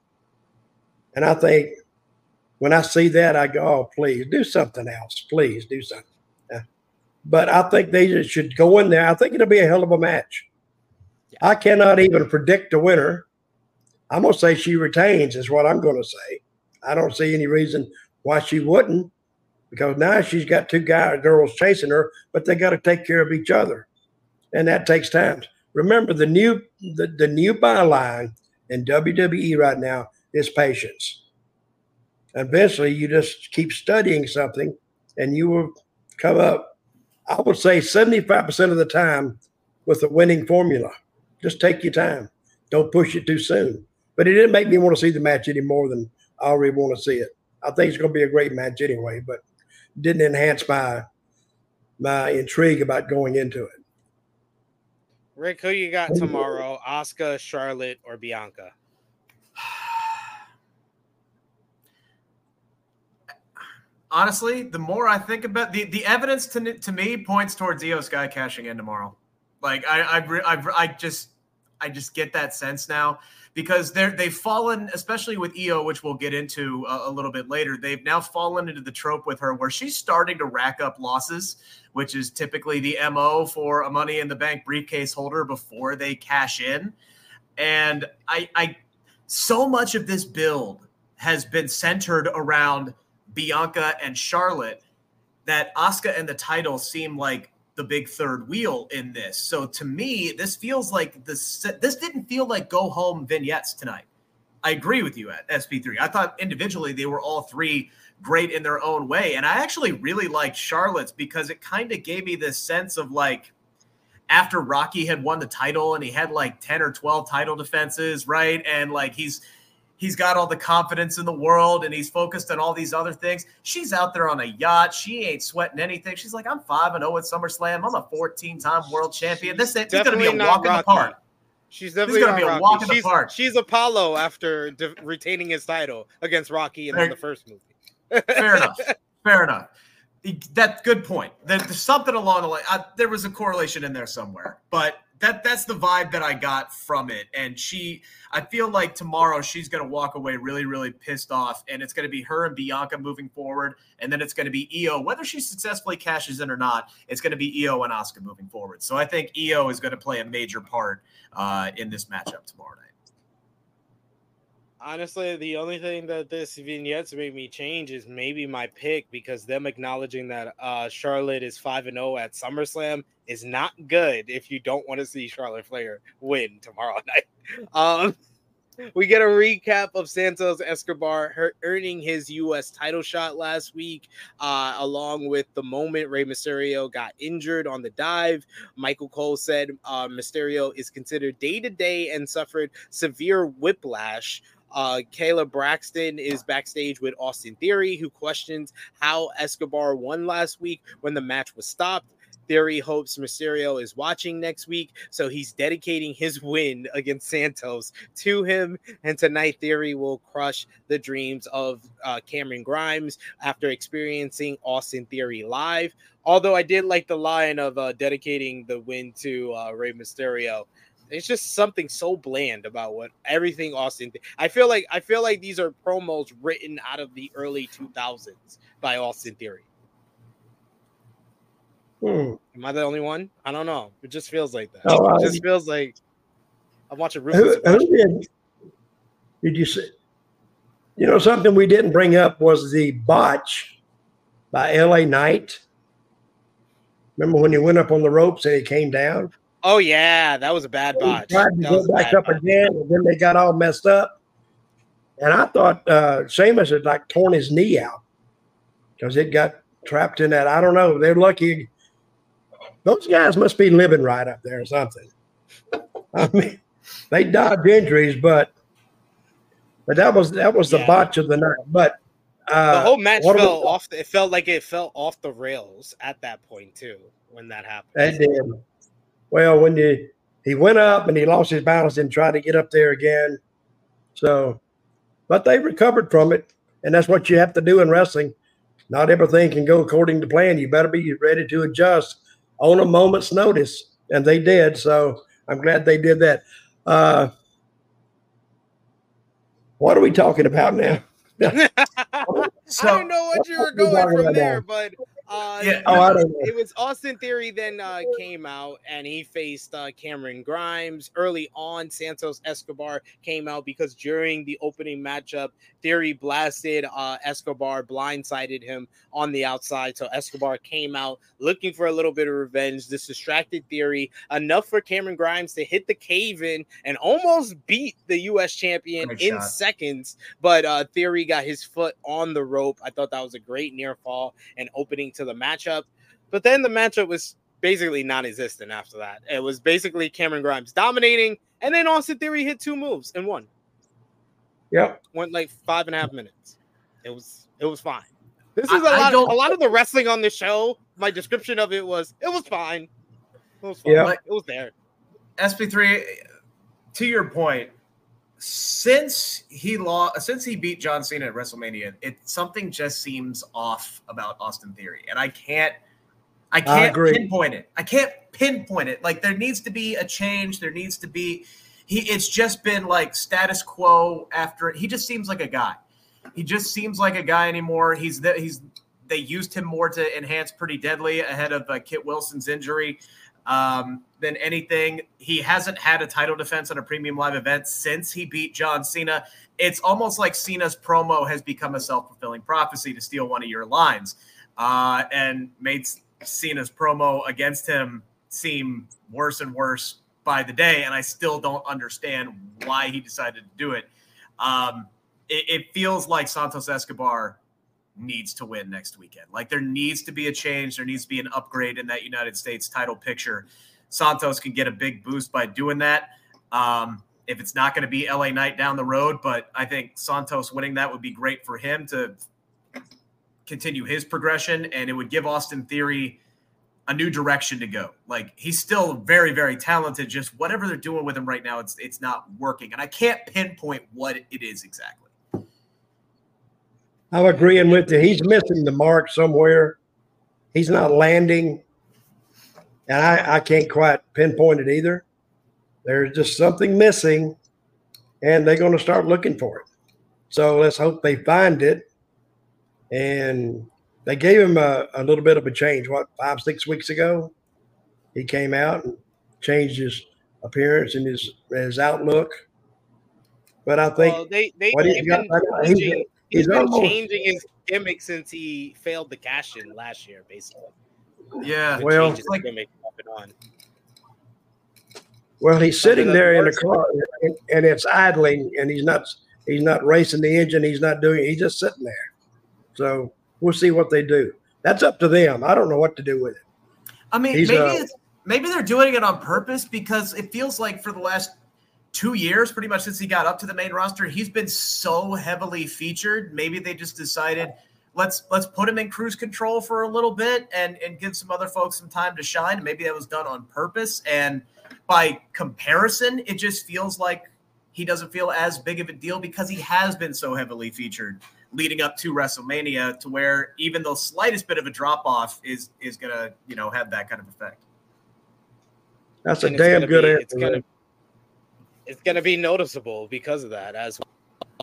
Speaker 1: And I think when I see that, I go, oh, please do something else. Please do something. But I think they should go in there. I think it'll be a hell of a match. I cannot even predict the winner. I'm going to say she retains, is what I'm going to say. I don't see any reason why she wouldn't, because now she's got two guys, girls chasing her, but they got to take care of each other, and that takes time. Remember, the new the, the new byline in WWE right now is patience. Eventually, you just keep studying something, and you will come up. I would say 75% of the time with a winning formula. Just take your time. Don't push it too soon. But it didn't make me want to see the match any more than I already want to see it. I think it's going to be a great match anyway, but didn't enhance my my intrigue about going into it.
Speaker 2: Rick, who you got tomorrow? Asuka, Charlotte, or Bianca?
Speaker 4: Honestly, the more I think about the, the evidence to, to me points towards Iyo Sky cashing in tomorrow. Like I, I, I, I just, I just get that sense now because they're they've fallen, especially with Iyo, which we'll get into a, a, little bit later. They've now fallen into the trope with her where she's starting to rack up losses, which is typically the mo for a Money in the Bank briefcase holder before they cash in. And I, I, so much of this build has been centered around Bianca and Charlotte that Asuka and the title seem like the big third wheel in this. So to me, this feels like this. This didn't feel like go home vignettes tonight. I agree with you at SP3. I thought individually they were all three great in their own way, and I actually really liked Charlotte's because it kind of gave me this sense of like after Rocky had won the title and he had like 10 or 12 title defenses, right? And like he's he's got all the confidence in the world and he's focused on all these other things. She's out there on a yacht. She ain't sweating anything. She's like, I'm 5 and 0 at SummerSlam. I'm a 14 time world champion. This is going to be a walk in the park.
Speaker 2: She's definitely going to be a walk in the park. She's Apollo after de- retaining his title against Rocky in the first movie.
Speaker 4: Fair enough. Fair enough. That's good point. There's something along the line. Uh, there was a correlation in there somewhere, but that that's the vibe that I got from it. And she, I feel like tomorrow she's going to walk away really, really pissed off, and it's going to be her and Bianca moving forward, and then it's going to be Iyo. Whether she successfully cashes in or not, it's going to be Iyo and Asuka moving forward. So I think Iyo is going to play a major part uh, in this matchup tomorrow night.
Speaker 2: Honestly, the only thing that this vignettes made me change is maybe my pick because them acknowledging that uh, Charlotte is five and zero oh at SummerSlam is not good if you don't want to see Charlotte Flair win tomorrow night. Um, we get a recap of Santos Escobar earning his U.S. title shot last week, uh, along with the moment Rey Mysterio got injured on the dive. Michael Cole said uh, Mysterio is considered day to day and suffered severe whiplash. Uh, Kayla Braxton is backstage with Austin Theory, who questions how Escobar won last week when the match was stopped. Theory hopes Mysterio is watching next week, so he's dedicating his win against Santos to him. And tonight, Theory will crush the dreams of uh, Cameron Grimes after experiencing Austin Theory live. Although I did like the line of uh, dedicating the win to uh, Rey Mysterio. It's just something so bland about what everything Austin. Th- I feel like I feel like these are promos written out of the early 2000s by Austin Theory. Hmm. Am I the only one? I don't know. It just feels like that. Oh, it just feels like I'm watching. Who, who
Speaker 1: did, did you say? You know, something we didn't bring up was the botch by LA Knight. Remember when he went up on the ropes and he came down?
Speaker 2: Oh yeah, that was a bad botch. Tried to
Speaker 1: go back up botch. again, and then they got all messed up. And I thought uh Sheamus had like torn his knee out because it got trapped in that. I don't know. They're lucky those guys must be living right up there or something. I mean, they dodged injuries, but but that was that was the yeah. botch of the night. But
Speaker 2: uh, the whole match fell off. It felt like it fell off the rails at that point too when that happened.
Speaker 1: It did. Well, when you he went up and he lost his balance and tried to get up there again. So, but they recovered from it, and that's what you have to do in wrestling. Not everything can go according to plan. You better be ready to adjust on a moment's notice, and they did. So I'm glad they did that. Uh, what are we talking about now?
Speaker 2: so, I don't know what you were going from there, but uh, yeah. Oh, I don't know. It was Austin Theory then uh, came out and he faced uh, Cameron Grimes. Early on, Santos Escobar came out because during the opening matchup, Theory blasted uh, Escobar, blindsided him on the outside. So Escobar came out looking for a little bit of revenge. This distracted Theory enough for Cameron Grimes to hit the cave in and almost beat the U.S. champion great in shot. seconds. But uh, Theory got his foot on the rope. I thought that was a great near fall and opening to the matchup. But then the matchup was basically non-existent after that. It was basically Cameron Grimes dominating, and then Austin Theory hit two moves and won.
Speaker 1: Yep.
Speaker 2: Went like five and a half minutes. It was it was fine. This is I, a lot of, a lot of the wrestling on the show. My description of it was it was fine. It was fine. Yeah. It was there.
Speaker 4: SP3 to your point, since he lost since he beat John Cena at WrestleMania, it something just seems off about Austin Theory, and I can't I can't I pinpoint it. I can't pinpoint it. Like there needs to be a change. There needs to be. He. It's just been like status quo after. He just seems like a guy. He just seems like a guy anymore. He's the, he's they used him more to enhance Pretty Deadly ahead of uh, Kit Wilson's injury um, than anything. He hasn't had a title defense on a premium live event since he beat John Cena. It's almost like Cena's promo has become a self fulfilling prophecy to steal one of your lines uh, and made Cena's promo against him seem worse and worse by the day. And I still don't understand why he decided to do it. Um, it, it feels like Santos Escobar needs to win next weekend. Like there needs to be a change. There needs to be an upgrade in that United States title picture. Santos can get a big boost by doing that. Um, if it's not going to be LA Knight down the road, but I think Santos winning that would be great for him to continue his progression, and it would give Austin Theory a new direction to go. Like he's still very, very talented. Just whatever they're doing with him right now, it's it's not working, and I can't pinpoint what it is exactly.
Speaker 1: I'm agreeing with you. He's missing the mark somewhere. He's not landing. And I, I can't quite pinpoint it either. There's just something missing, and they're going to start looking for it. So let's hope they find it. And they gave him a, a little bit of a change. What, five, six weeks ago? He came out and changed his appearance and his his outlook. But I think
Speaker 2: well, they, they, what he's got, he's, He's, been almost, changing his gimmick since he failed the cash in last year, basically.
Speaker 4: Yeah,
Speaker 1: well, like, well, he's sitting there in the car, and, and, it's idling, and he's not he's not racing the engine. He's not doing. He's just sitting there. So we'll see what they do. That's up to them. I don't know what to do with it.
Speaker 4: I mean, he's, maybe uh, maybe they're doing it on purpose because it feels like for the last two years, pretty much since he got up to the main roster, he's been so heavily featured. Maybe they just decided let's let's put him in cruise control for a little bit and and give some other folks some time to shine. Maybe that was done on purpose. And by comparison, it just feels like he doesn't feel as big of a deal because he has been so heavily featured leading up to WrestleMania to where even the slightest bit of a drop off is is gonna, you know, have that kind of effect.
Speaker 1: That's and a damn good be, answer. It's gonna,
Speaker 2: it's going to be noticeable because of that as well.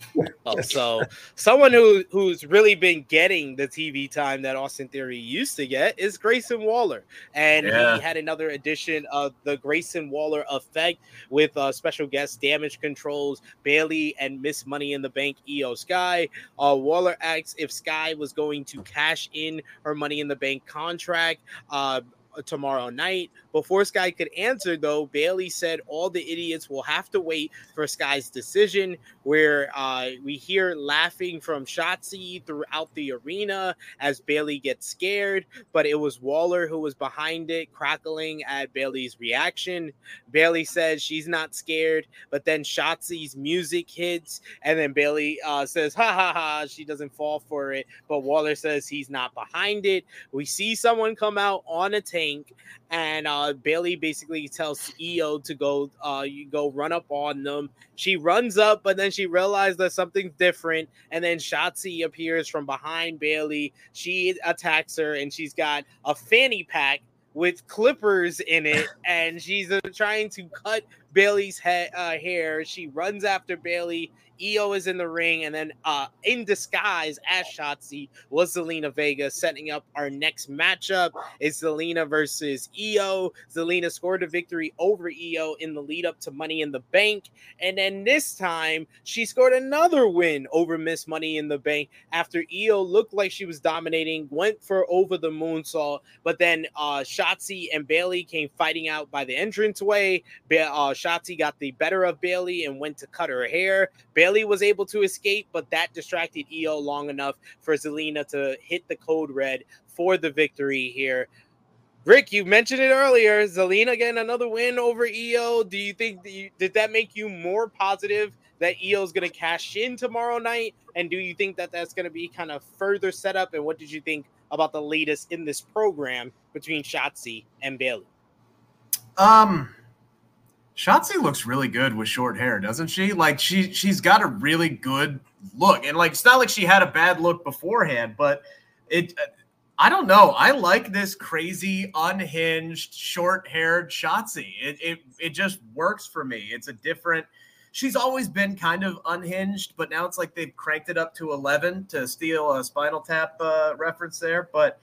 Speaker 2: so someone who who's really been getting the TV time that Austin Theory used to get is Grayson Waller, and yeah. he had another edition of the Grayson Waller effect with uh, special guest Damage Controls, Bayley, and Miss Money in the Bank Iyo Sky. Uh, Waller asks if Sky was going to cash in her Money in the Bank contract. Uh, tomorrow night. Before Sky could answer, though, Bayley said all the idiots will have to wait for Sky's decision. Where uh, we hear laughing from Shotzi throughout the arena as Bayley gets scared, but it was Waller who was behind it, crackling at Bayley's reaction. Bayley says she's not scared, but then Shotzi's music hits, and then Bayley uh, says, "Ha ha ha!" She doesn't fall for it, but Waller says he's not behind it. We see someone come out on a tank and uh, Bayley basically tells Iyo to go, uh, you go run up on them. She runs up, but then she realizes that something's different, and then Shotzi appears from behind Bayley. She attacks her, and she's got a fanny pack with clippers in it, and she's uh, trying to cut Bayley's he- uh, hair. She runs after Bayley Iyo is in the ring, and then uh, in disguise as Shotzi was Zelina Vega, setting up our next matchup. Is Zelina versus Iyo. Zelina scored a victory over Iyo in the lead up to Money in the Bank, and then this time she scored another win over Miss Money in the Bank after Iyo looked like she was dominating, went for over the moonsault, but then uh, Shotzi and Bayley came fighting out by the entranceway. Ba- uh, Shotzi got the better of Bayley and went to cut her hair. Bayley Bayley was able to escape, but that distracted Iyo long enough for Zelina to hit the code red for the victory here. Rick, you mentioned it earlier. Zelina getting another win over Iyo. Do you think that you, did that make you more positive that Iyo is going to cash in tomorrow night? And do you think that that's going to be kind of further set up? And what did you think about the latest in this program between Shotzi and Bayley?
Speaker 4: Um, Shotzi looks really good with short hair, doesn't she? Like she she's got a really good look, and like it's not like she had a bad look beforehand, but it. Uh, I don't know. I like this crazy, unhinged, short-haired Shotzi. It, it it just works for me. It's a different. She's always been kind of unhinged, but now it's like they've cranked it up to eleven to steal a Spinal Tap uh, reference there. But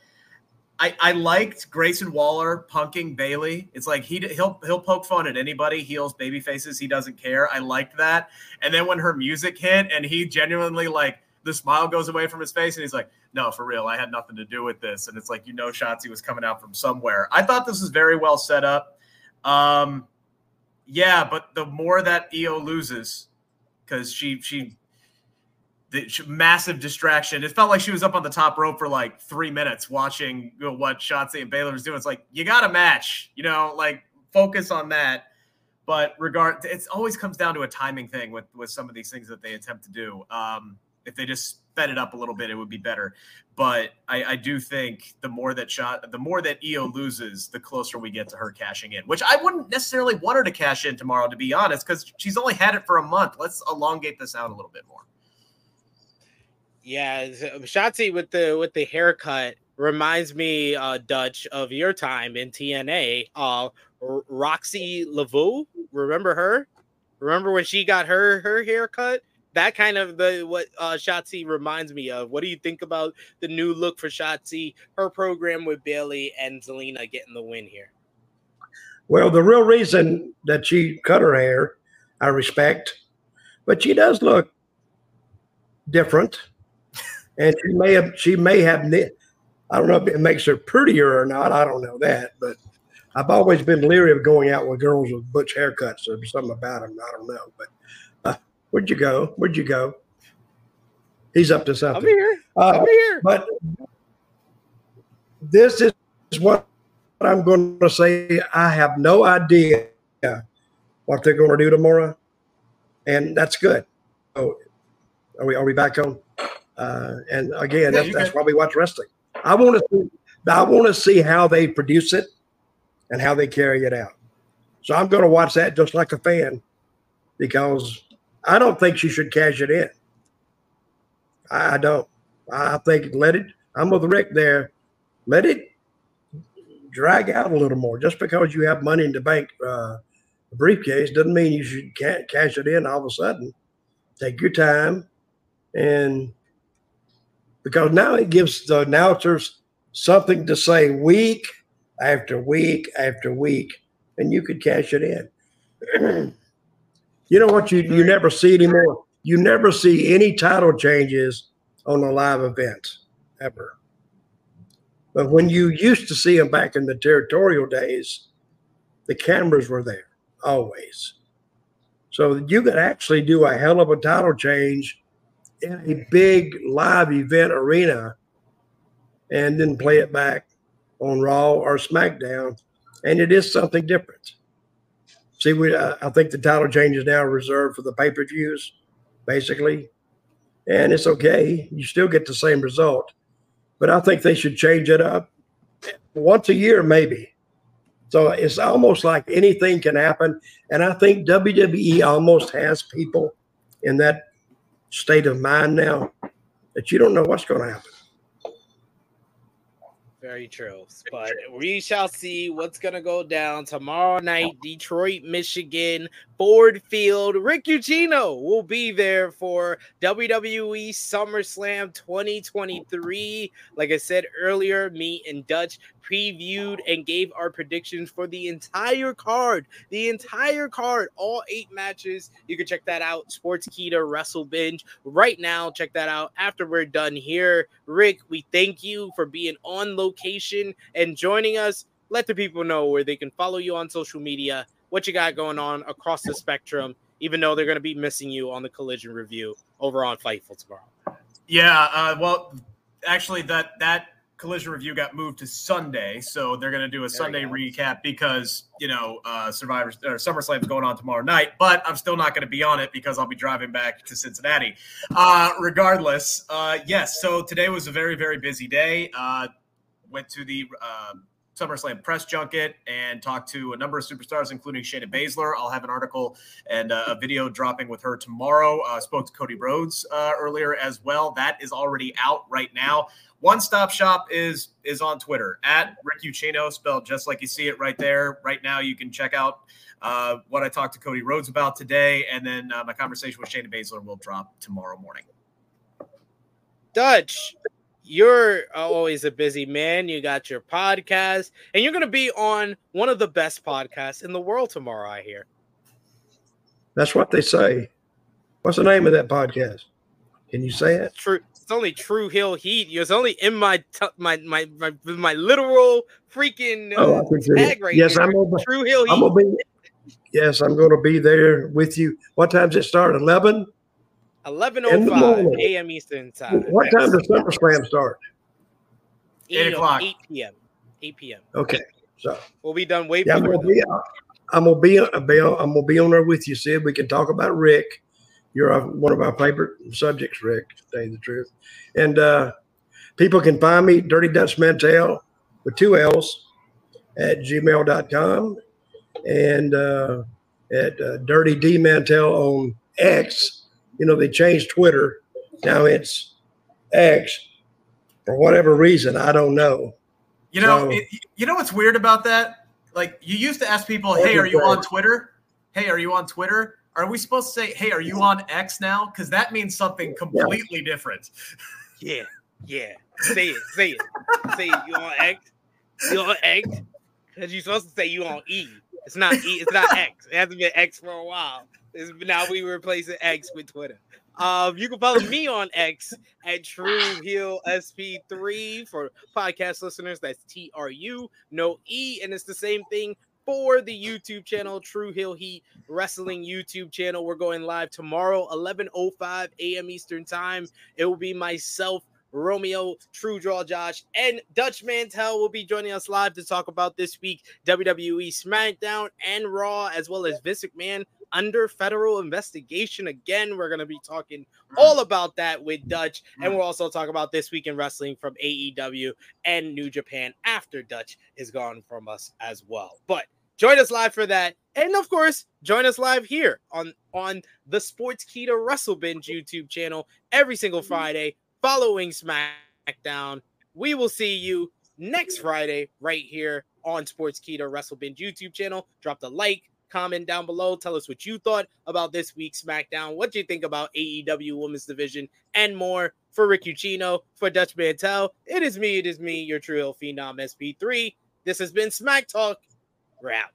Speaker 4: I, I liked Grayson Waller punking Bayley. It's like he he'll he'll poke fun at anybody, heels baby faces. He doesn't care. I liked that. And then when her music hit, and he genuinely like the smile goes away from his face, and he's like, "No, for real, I had nothing to do with this." And it's like you know, Shotzi was coming out from somewhere. I thought this was very well set up. Um, yeah, but the more that Iyo loses, because she she massive distraction. It felt like she was up on the top rope for like three minutes watching what Shotzi and Bayley was doing. It's like you got a match, you know, like focus on that. But regard, it always comes down to a timing thing with with some of these things that they attempt to do. Um, if they just sped it up a little bit, it would be better. But I, I, do think the more that shot, the more that Iyo loses, the closer we get to her cashing in. Which I wouldn't necessarily want her to cash in tomorrow, to be honest, because she's only had it for a month. Let's elongate this out a little bit more.
Speaker 2: Yeah, Shotzi with the with the haircut reminds me, uh, Dutch, of your time in TNA. Uh, Roxxi Laveaux, remember her? Remember when she got her her haircut? that kind of the what uh, Shotzi reminds me of. What do you think about the new look for Shotzi, her program with Bayley and Zelina getting the win here?
Speaker 1: Well, the real reason that she cut her hair, I respect, but she does look different, and she may have she may have I don't know if it makes her prettier or not. I don't know that, but I've always been leery of going out with girls with butch haircuts. There's something about them. I don't know, but Where'd you go? Where'd you go? He's up to something.
Speaker 2: I'm here. Uh, I'm here.
Speaker 1: But this is what I'm going to say. I have no idea what they're going to do tomorrow, and that's good. Oh, are we are we back on? Uh, and again, that's, that's why we watch wrestling. I want to see. I want to see how they produce it and how they carry it out. So I'm going to watch that just like a fan because I don't think she should cash it in. I don't. I think let it. I'm with Rick there. Let it drag out a little more. Just because you have money in the bank uh, briefcase doesn't mean you should cash it in all of a sudden. Take your time, and because now it gives the announcers something to say week after week after week, and you could cash it in. You know what? You you never see anymore. You never see any title changes on a live event ever. But when you used to see them back in the territorial days, the cameras were there always. So you could actually do a hell of a title change in a big live event arena and then play it back on Raw or SmackDown. And it is something different. See, we uh, I think the title change is now reserved for the pay per views, basically, and it's okay. You still get the same result, but I think they should change it up once a year, maybe. So it's almost like anything can happen, and I think WWE almost has people in that state of mind now that you don't know what's going to happen.
Speaker 2: Very true. But we shall see what's going to go down tomorrow night, Detroit, Michigan, Ford Field. Rick Ucchino will be there for WWE SummerSlam 2023. Like I said earlier, me and Dutch previewed and gave our predictions for the entire card. The entire card, all eight matches. You can check that out. Sportskeeda Wrestle Binge right now. Check that out after we're done here. Rick, we thank you for being on location and joining us. Let the people know where they can follow you on social media what you got going on across the spectrum, even though they're going to be missing you on the collision review over on Fightful tomorrow.
Speaker 4: Yeah, uh, well, actually, that that collision review got moved to Sunday, so they're going to do a there Sunday recap because you know uh, Survivors or SummerSlam's going on tomorrow night. But I'm still not going to be on it because I'll be driving back to Cincinnati. Uh, regardless, uh, yes. So today was a very very busy day. Uh, went to the uh, SummerSlam press junket and talked to a number of superstars, including Shayna Baszler. I'll have an article and uh, a video dropping with her tomorrow. Uh, spoke to Cody Rhodes uh, earlier as well. That is already out right now. One Stop Shop is is on Twitter at Rick Ucchino, spelled just like you see it right there. Right now, you can check out uh, what I talked to Cody Rhodes about today, and then uh, my conversation with Shayna Baszler will drop tomorrow morning.
Speaker 2: Dutch, you're always a busy man. You got your podcast, and you're going to be on one of the best podcasts in the world tomorrow. I hear.
Speaker 1: That's what they say. What's the name of that podcast? Can you say it?
Speaker 2: True. It's only True Hill Heat. It's only in my t- my, my my my literal freaking uh, oh, tag right
Speaker 1: Yes, I'm gonna,
Speaker 2: True Hill Heat.
Speaker 1: I'm gonna be, yes, I'm going to be there with you. What time does it start? Eleven.
Speaker 2: 11.05 a.m. Eastern time.
Speaker 1: What time does SummerSlam start?
Speaker 2: 8 o'clock. 8 p.m. 8 p.m.
Speaker 1: Okay. So
Speaker 2: we'll be done way
Speaker 1: yeah,
Speaker 2: before.
Speaker 1: I'm gonna, be, I'm gonna be I'm gonna be on there with you, Sid. We can talk about Rick. You're a, one of my favorite subjects, Rick. To tell you the truth, and uh, people can find me Dirty Dutch Mantell with two L's at gmail.com and uh, at uh, Dirty D Mantell on X you know, they changed Twitter. Now it's X for whatever reason. I don't know.
Speaker 4: You know, so, it, you know what's weird about that? Like you used to ask people, "Hey, are you on Twitter? Hey, are you on Twitter?" Are we supposed to say, "Hey, are you on X now?" Because that means something completely yeah. different.
Speaker 2: Yeah, yeah. Say it. Say it. say it. You on X? You on X? Because you're supposed to say you on E. It's not E. It's not X. It hasn't been X for a while now we replacing X with Twitter. Um, you can follow me on X at True Heel SP3 for podcast listeners. That's T R U, no E, and it's the same thing for the YouTube channel, True Hill Heat Wrestling YouTube channel. We're going live tomorrow, 11:05 a.m. Eastern Time. It will be myself, Romeo, True Draw Josh, and Dutch Mantell will be joining us live to talk about this week WWE SmackDown and Raw, as well as Vince McMahon under federal investigation again. We're going to be talking mm. all about that with Dutch, and mm. we'll also talk about this week in wrestling from AEW and New Japan after Dutch is gone from us as well. But join us live for that, and of course, join us live here on on the Sportskeeda Wrestle Binge YouTube channel every single mm. Friday following SmackDown. We will see you next Friday right here on Sportskeeda Wrestle Binge YouTube channel. Drop the like, Comment down below. Tell us what you thought about this week's SmackDown. What do you think about AEW Women's Division and more. For Rick Ucchino, for Dutch Mantell, it is me, it is me, your True Phenom SP3. This has been Smack Talk. We're out.